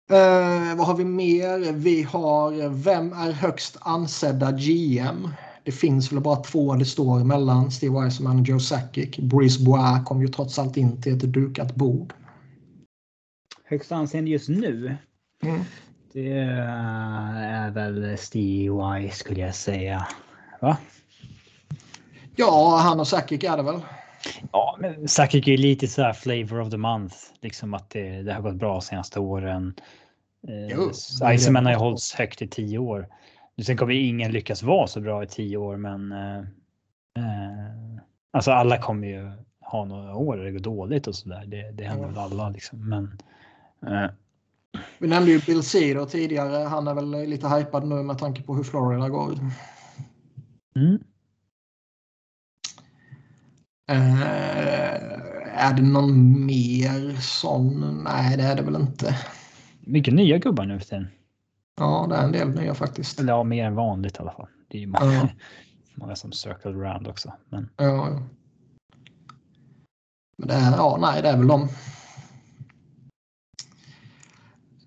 A: Eh, vad har vi mer? Vi har Vem är högst ansedda GM? Det finns väl bara två det står mellan Steve Eisenman och Joe Sakic. Brice Bois kom ju trots allt in till ett dukat bord.
B: Högst anseende just nu.
A: Mm.
B: Det är väl Steve Y skulle jag säga. Va?
A: Ja, han och Sakic är det väl.
B: Ja, men Sakic är lite så här flavor of the month. Liksom att det, det har gått bra senaste åren. Eh, Iceman har ju hållits högt i tio år. Sen kommer ingen lyckas vara så bra i tio år, men. Eh, eh, alltså alla kommer ju ha några år där det går dåligt och så där. Det, det händer väl alla liksom. Men. Eh,
A: Vi nämnde ju Bill Cedar tidigare. Han är väl lite hypad nu med tanke på hur Florida går.
B: mm.
A: Eh, är det någon mer sån? Nej, det är det väl inte.
B: Mycket nya gubbar nu för tiden.
A: Ja, det är en del nya faktiskt.
B: Eller ja, mer än vanligt i alla fall. Det är ju många,
A: Ja.
B: många som circle around också. Men
A: Ja, ja. Men det är, ja, nej, det är väl de.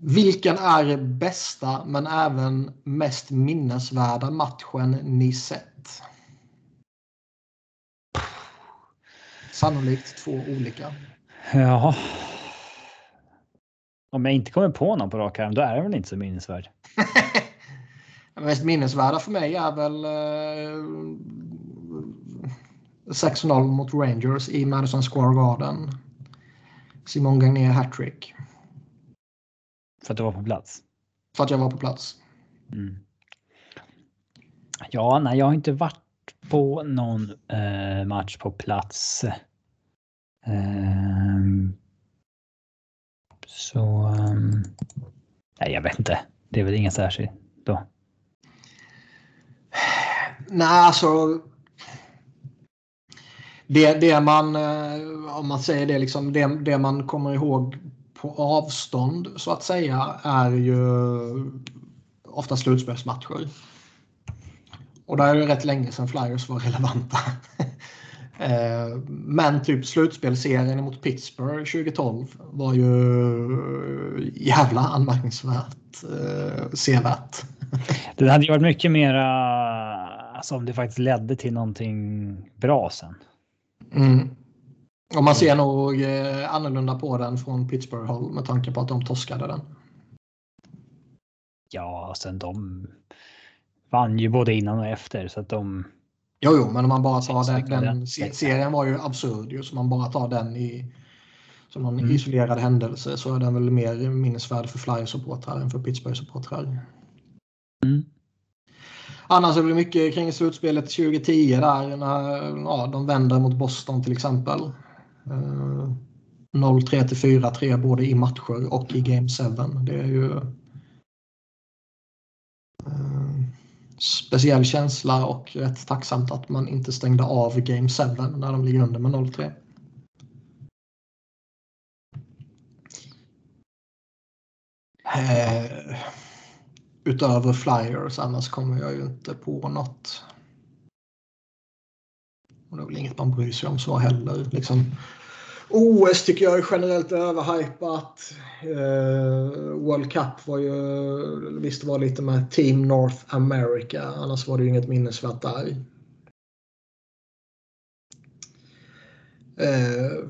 A: Vilken är bästa men även mest minnesvärda matchen ni sett? Sannolikt två olika.
B: ja. Om jag inte kommer på någon på rak arm, då är det väl inte så minnesvärd.
A: Den mest minnesvärda för mig är väl eh, 6-0 mot Rangers i Madison Square Garden. Simon Gagné hattrick.
B: För att du var på plats.
A: För att jag var på plats.
B: Mm. Ja, nej, jag har inte varit på någon eh, match på plats. Ehm, så. Ehm, nej, jag vet inte. Det är väl inget särskilt då.
A: Nej, alltså. Det, det man, eh, om man säger det, liksom, det, det man kommer ihåg på avstånd så att säga är ju ofta slutspelsmatcher. Och där är det rätt länge sedan Flyers var relevanta. Eh, Men typ slutspelserien mot Pittsburgh 2012 var ju jävla anmärkningsvärt eh, sevärt.
B: Det hade ju varit mycket mera alltså om det faktiskt ledde till någonting bra sen.
A: Mm. Och man ser nog eh, annorlunda på den från Pittsburgh-håll med tanke på att de torskade den.
B: Ja, sen de vann ju både innan och efter så att de.
A: Jo, jo, men om man bara tar den, den serien var ju absurd ju, så man bara tar den i som någon
B: Mm.
A: isolerad händelse så är den väl mer minnesvärd för Flyers-supportrar än för Pittsburgh-supportrar.
B: Mm.
A: Annars är det mycket kring slutspelet 2010 där när ja, de vänder mot Boston till exempel. Eh, 0-3 till 4-3 både i matcher och i Game 7. Det är ju eh, speciell känsla och rätt tacksamt att man inte stängde av Game 7 när de ligger under med 0-3. Eh, utöver Flyers annars kommer jag ju inte på något. Och det är väl inget man bryr sig om så heller. Liksom, OS tycker jag är generellt överhypat. Eh, World Cup var ju, visst var lite med Team North America. Annars var det ju inget minnesvärt där. Eh,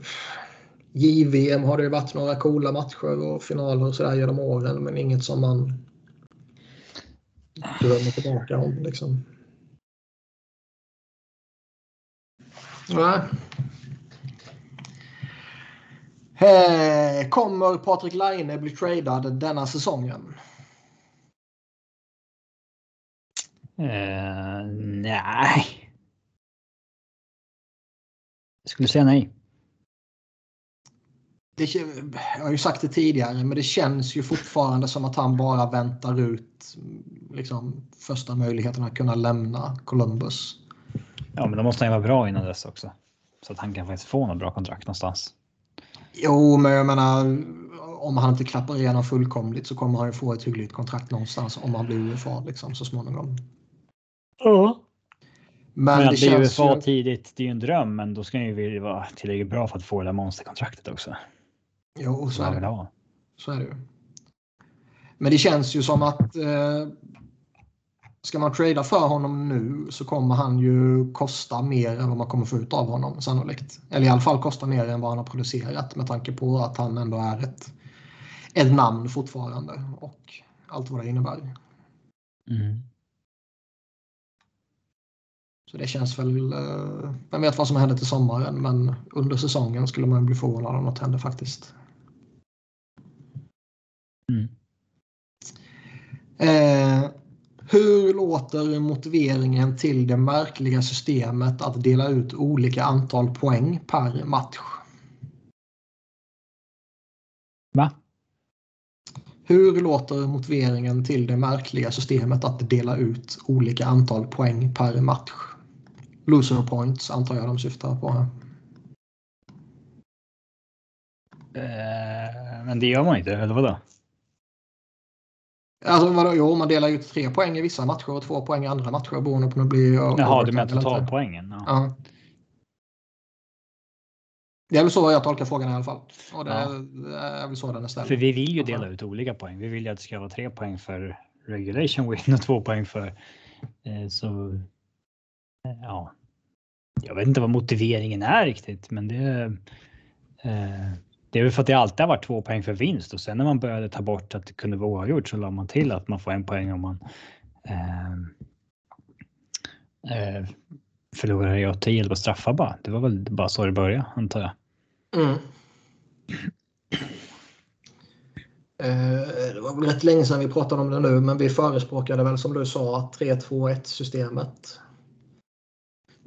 A: JVM har det ju varit några coola matcher och finaler och sådär genom åren. Men inget som man drömmer tillbaka om. Liksom. Nej. Eh, Kommer Patrik Laine bli tradad denna säsongen?
B: Eh, nej. Jag skulle säga nej.
A: Det, jag har ju sagt det tidigare, men det känns ju fortfarande som att han bara väntar ut liksom, första möjligheten att kunna lämna Columbus.
B: Ja, men då måste han ju vara bra innan dess också. Så att han kan faktiskt få något bra kontrakt någonstans.
A: Jo, men jag menar om han inte klappar igenom fullkomligt så kommer han ju få ett hyggligt kontrakt någonstans om han blir UFA liksom, så småningom.
B: Ja.
A: Men,
B: Men,
A: det
B: att bli UFA
A: ju...
B: tidigt, det är ju en dröm, men då ska han ju vilja vara tillräckligt bra för att få det där monsterkontraktet också.
A: Jo, så är det.
B: ha.
A: Så är det ju. Men det känns ju som att eh, ska man trada för honom nu så kommer han ju kosta mer än vad man kommer få ut av honom sannolikt. Eller i alla fall kosta mer än vad han har producerat med tanke på att han ändå är ett, ett namn fortfarande och allt vad det innebär.
B: Mm.
A: Så det känns väl, eh, vem vet vad som händer till sommaren men under säsongen skulle man bli förvånad om något händer faktiskt.
B: Mm.
A: Eh, hur låter motiveringen till det märkliga systemet att dela ut olika antal poäng per match?
B: Va?
A: Hur låter motiveringen till det märkliga systemet att dela ut olika antal poäng per match? Loser points antar jag de syftar på här.
B: Eh, men det gör man inte, eller vadå?
A: Alltså vadå? Jo, man delar ut tre poäng i vissa matcher och två poäng i andra matcher beroende på om det blir
B: Jaha, du menar totalpoängen? Ja.
A: Ja. Det är väl så jag tolkar frågan i alla fall. Och det,
B: Ja.
A: det är väl så den är ställd.
B: För vi vill ju dela ut olika poäng. Vi vill ju att det ska vara tre poäng för regulation win och två poäng för eh, så. eh, Ja, jag vet inte vad motiveringen är riktigt, men det. Eh, det är väl för att det alltid har varit två poäng för vinst och sen när man började ta bort att det kunde vara oavgjort så la man till att man får en poäng om man. Eh, eh, förlorar i OT eller på straffar bara. Det var väl bara så det började antar jag.
A: Mm. Eh, det var väl rätt länge sedan vi pratade om det nu, men vi förespråkade väl som du sa 3-2-1 systemet.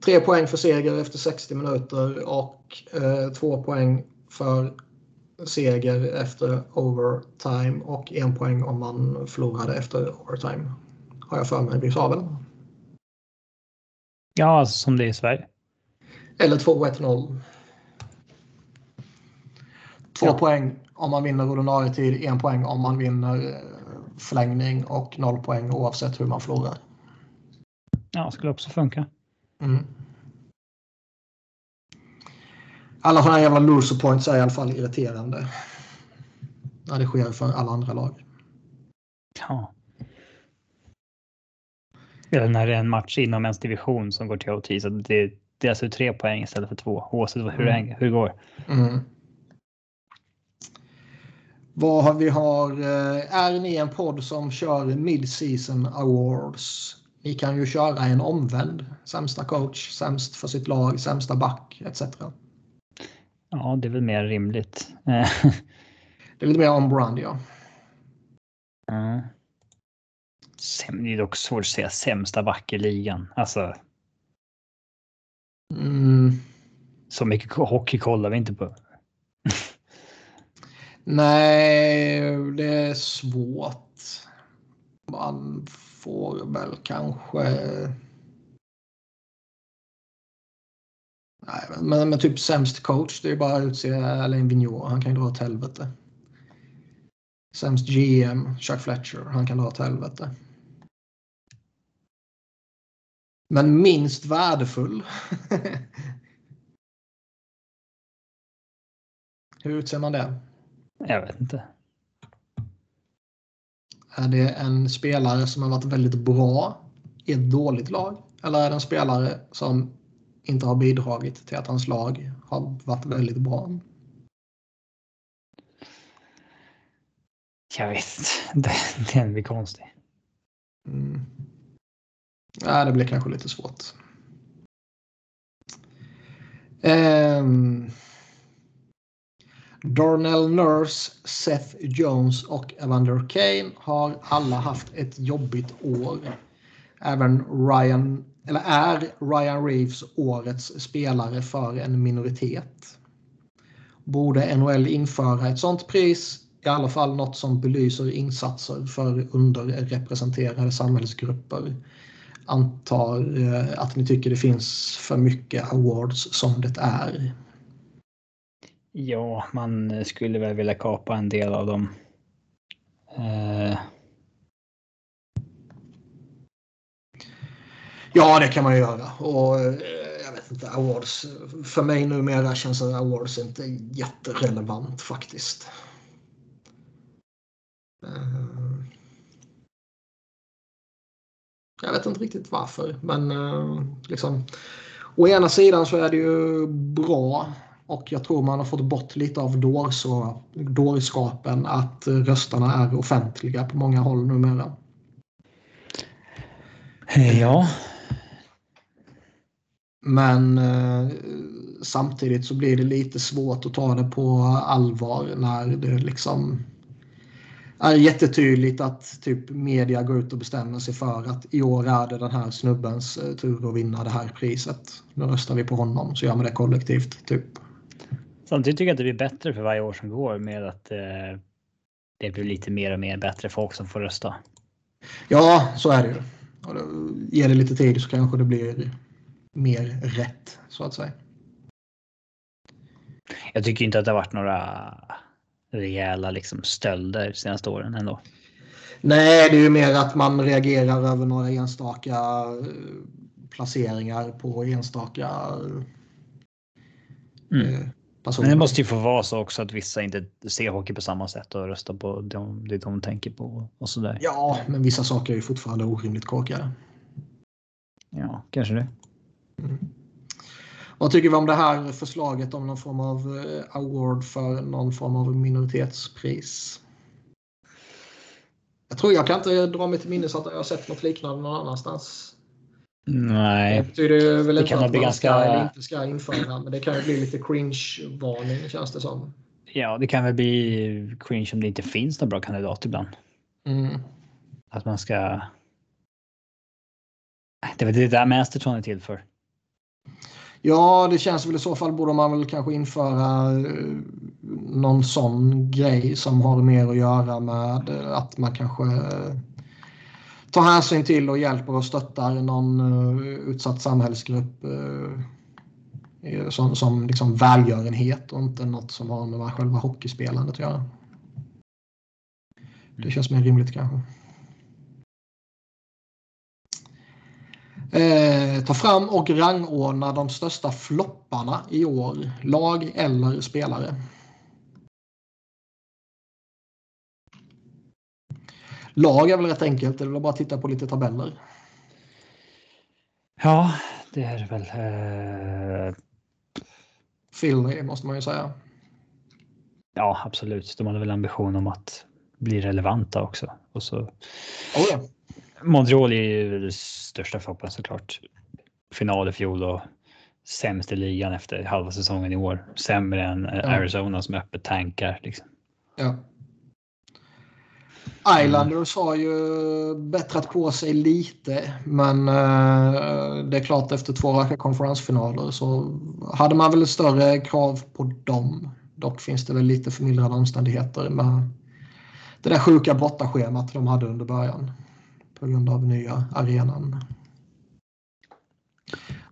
A: Tre poäng för seger efter 60 minuter och eh, två poäng för seger efter overtime och en poäng om man förlorade efter overtime. Har jag för mig vi sa väl?
B: Ja, alltså som det är i Sverige.
A: Eller 2-1-0. Två
B: Ja.
A: poäng om man vinner ordinarie tid, en poäng om man vinner eh, förlängning och noll poäng oavsett hur man förlorar.
B: Ja, skulle också funka.
A: Mm. Alla sådana jävla loser points är i alla fall irriterande. När det sker för alla andra lag.
B: Ja. Eller när det är en match inom ens division som går till OT så det delas ut tre poäng istället för två oavsett hur, det,
A: Mm.
B: hänger- hur det går.
A: Mm. Vad har vi har? eh, Är ni en podd som kör mid-season awards? Ni kan ju köra en omvänd. Sämsta coach, sämst för sitt lag, sämsta back etc.
B: Ja, det är väl mer rimligt.
A: Det är lite mer on-brand ja.
B: ja. Säm- Det är dock svårt att säga sämsta back i ligan. Alltså,
A: Mm.
B: så mycket hockey kollar vi inte på.
A: Nej, det är svårt. Man får väl kanske... Nej, men, men typ sämst coach, det är bara att utse Alain Vigneault. Han kan ju dra åt helvete. Sämst GM, Chuck Fletcher. Han kan dra åt helvete. Men minst värdefull. Hur utser man det?
B: Jag vet inte.
A: Är det en spelare som har varit väldigt bra i ett dåligt lag? Eller är det en spelare som inte har bidragit till att hans lag har varit väldigt bra?
B: Jag vet. Det- Den blir konstig.
A: Mm. Nej, det blir kanske lite svårt. Ehm. Darnell Nurse, Seth Jones och Evander Kane har alla haft ett jobbigt år. Även Ryan, eller är Ryan Reeves årets spelare för en minoritet. Borde NHL införa ett sånt pris? I alla fall något som belyser insatser för underrepresenterade samhällsgrupper. Antar eh, att ni tycker det finns för mycket awards som det är.
B: Ja, man skulle väl vilja kapa en del av dem. Eh,
A: Ja, det kan man ju göra. Och eh, jag vet inte, awards. För mig numera känns awards inte jätterelevant faktiskt. Eh, jag vet inte riktigt varför, men eh, liksom. Å ena sidan så är det ju bra och jag tror man har fått bort lite av dårskapen att rösterna är offentliga på många håll numera.
B: Ja.
A: Men eh, samtidigt så blir det lite svårt att ta det på allvar när det liksom är jättetydligt att typ media går ut och bestämmer sig för att i år är det den här snubbens eh, tur att vinna det här priset. Nu röstar vi på honom så gör man det kollektivt. Typ.
B: Samtidigt tycker jag att det blir bättre för varje år som går med att eh, det blir lite mer och mer bättre folk som får rösta.
A: Ja, så är det ju. Och ger det lite tid så kanske det blir mer rätt så att säga.
B: Jag tycker inte att det har varit några rejäla liksom stölder senaste åren ändå.
A: Nej, det är ju mer att man reagerar över några enstaka eh, placeringar på enstaka
B: mm. personer. Men det måste ju få vara så också att vissa inte ser hockey på samma sätt och röstar på de, det de tänker på och sådär.
A: Ja, men vissa saker är ju fortfarande orimligt korkade.
B: Ja, kanske det. Mm.
A: Vad tycker vi om det här förslaget om någon form av eh, award för någon form av minoritetspris? Jag tror jag kan inte dra mig till minnes att jag har sett något liknande någon annanstans.
B: Nej.
A: Det betyder väl
B: det
A: inte
B: att
A: man
B: ganska...
A: ska eller inte ska införa, men det kan ju bli lite cringe-varning känns det som.
B: Ja, det kan väl bli cringe om det inte finns någon bra kandidat ibland.
A: Mm.
B: Att man ska... Det är väl det där Masterton är till för.
A: Ja, det känns väl i så fall borde man väl kanske införa eh, någon sån grej som har mer att göra med att man kanske eh, tar hänsyn till och hjälper och stöttar någon eh, utsatt samhällsgrupp som, som liksom välgörenhet och inte något som har med själva hockeyspelandet att göra. Det känns mer rimligt kanske. Eh, ta fram och rangordna de största flopparna i år. Lag eller spelare. Lag är väl rätt enkelt. Det är väl bara att titta på lite tabeller.
B: Ja, det är väl. Eh...
A: Philly måste man ju säga.
B: Ja, absolut. De hade väl ambition om att bli relevanta också. Och så...
A: Oh ja.
B: Montreal är ju den största floppen såklart. Final i fjol och sämst i ligan efter halva säsongen i år. Sämre än ja. Arizona som öppet tankar. Liksom.
A: Ja. Islanders har ju bättrat på sig lite, men uh, det är klart efter två raka konferensfinaler så hade man väl större krav på dem. Dock finns det väl lite förmildrande omständigheter med det där sjuka bortaschemat de hade under början på grund av nya arenan.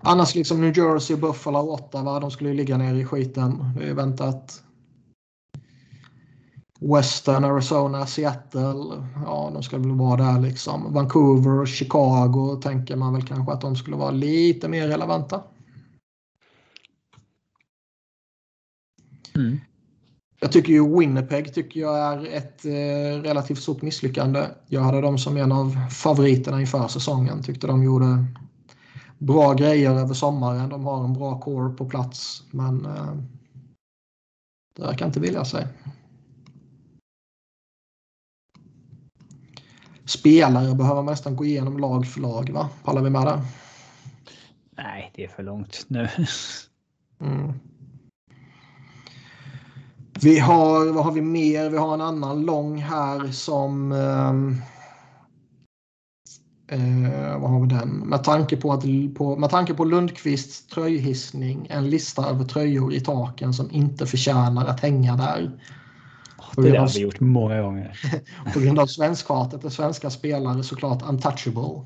A: Annars liksom New Jersey, Buffalo och Ottawa, de skulle ju ligga nere i skiten. Det är väntat. Western Arizona, Seattle, ja de ska väl vara där liksom. Vancouver, Chicago tänker man väl kanske att de skulle vara lite mer relevanta.
B: Mm.
A: Jag tycker ju Winnipeg tycker jag är ett eh, relativt stort misslyckande. Jag hade dem som en av favoriterna inför säsongen. Tyckte de gjorde bra grejer över sommaren. De har en bra core på plats. Men eh, det verkar inte vilja sig. Spelare behöver man nästan gå igenom lag för lag. va? Pallar vi med det?
B: Nej, det är för långt nu.
A: Mm. Vi har, vad har vi mer? Vi har en annan lång här som... Eh, eh, vad har vi den? Med tanke på, att, på, med tanke på Lundqvists tröjhissning, en lista över tröjor i taken som inte förtjänar att hänga där.
B: Det har vi gjort många gånger.
A: på grund av svenskhatet är svenska spelare såklart untouchable.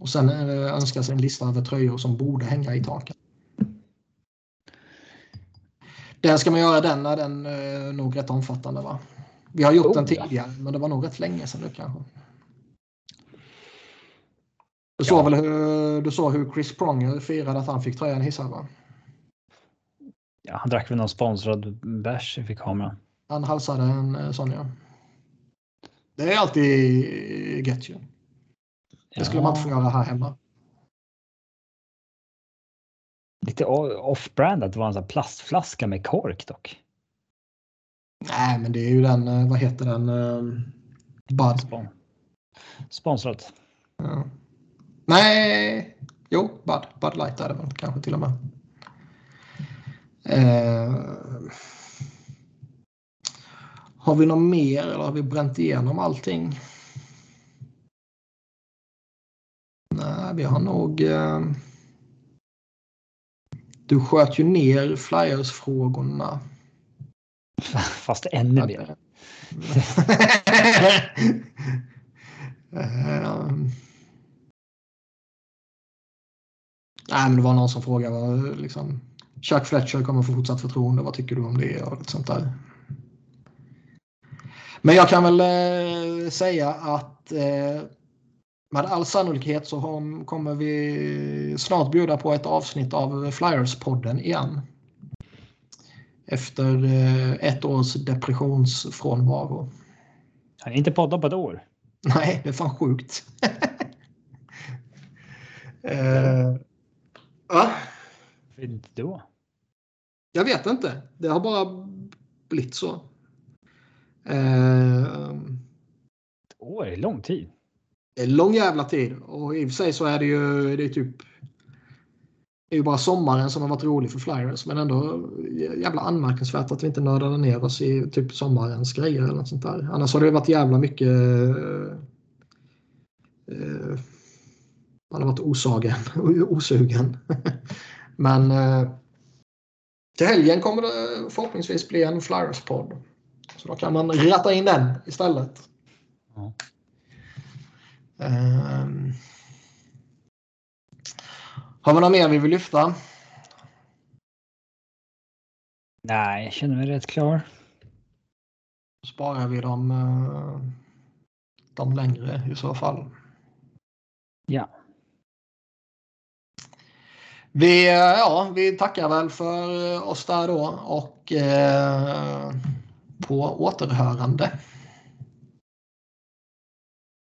A: Och sen eh, önskas en lista över tröjor som borde hänga i taken. Den ska man göra den när den är nog rätt omfattande va? Vi har gjort oh, den tidigare men det var nog rätt länge sedan nu kanske. Du såg väl hur, du såg hur Chris Pronger firade att han fick tröjan hissad va?
B: Ja, han drack väl någon sponsrad bärs inför kameran.
A: Han halsade en sån ja. Det är alltid gött ju. Det skulle man inte få göra här hemma.
B: Lite off-brand att det var en sån plastflaska med kork dock.
A: Nej, men det är ju den, eh, vad heter den? Uh, Bud.
B: Spon Sponsrat.
A: Ja. Nej, jo, Bud. Bud Light är det väl kanske till och med. Uh, har vi något mer eller har vi bränt igenom allting? Nej, vi har nog... Uh, du sköt ju ner Flyers-frågorna.
B: Fast ännu mer.
A: um... Nej, men det var någon som frågade liksom, Chuck Fletcher kommer få fortsatt förtroende. Vad tycker du om det? Och sånt där. Men jag kan väl eh, säga att eh, med all sannolikhet så kommer vi snart bjuda på ett avsnitt av Flyers-podden igen. Efter eh, ett års depressionsfrånvaro.
B: Har ni inte poddat på ett år?
A: Nej, det är fan sjukt. uh, va?
B: Varför inte då?
A: Jag vet inte. Det har bara blivit så. Uh,
B: ett år är lång tid.
A: Lång jävla tid och i och för sig så är det ju det är typ det är ju bara sommaren som har varit rolig för Flyers men ändå jävla anmärkningsvärt att vi inte nördade ner oss i typ sommarens grejer eller något sånt där. Annars har det varit jävla mycket eh, eh, man har varit osagen, osugen. men eh, till helgen kommer det förhoppningsvis bli en Flyers-podd. Så då kan man ratta in den istället. Mm. Um, har vi något mer vi vill lyfta?
B: Nej, jag känner mig rätt klar.
A: Sparar vi dem, eh, de längre i så fall.
B: Ja.
A: Vi, eh, ja, vi tackar väl för oss där då och eh, på återhörande.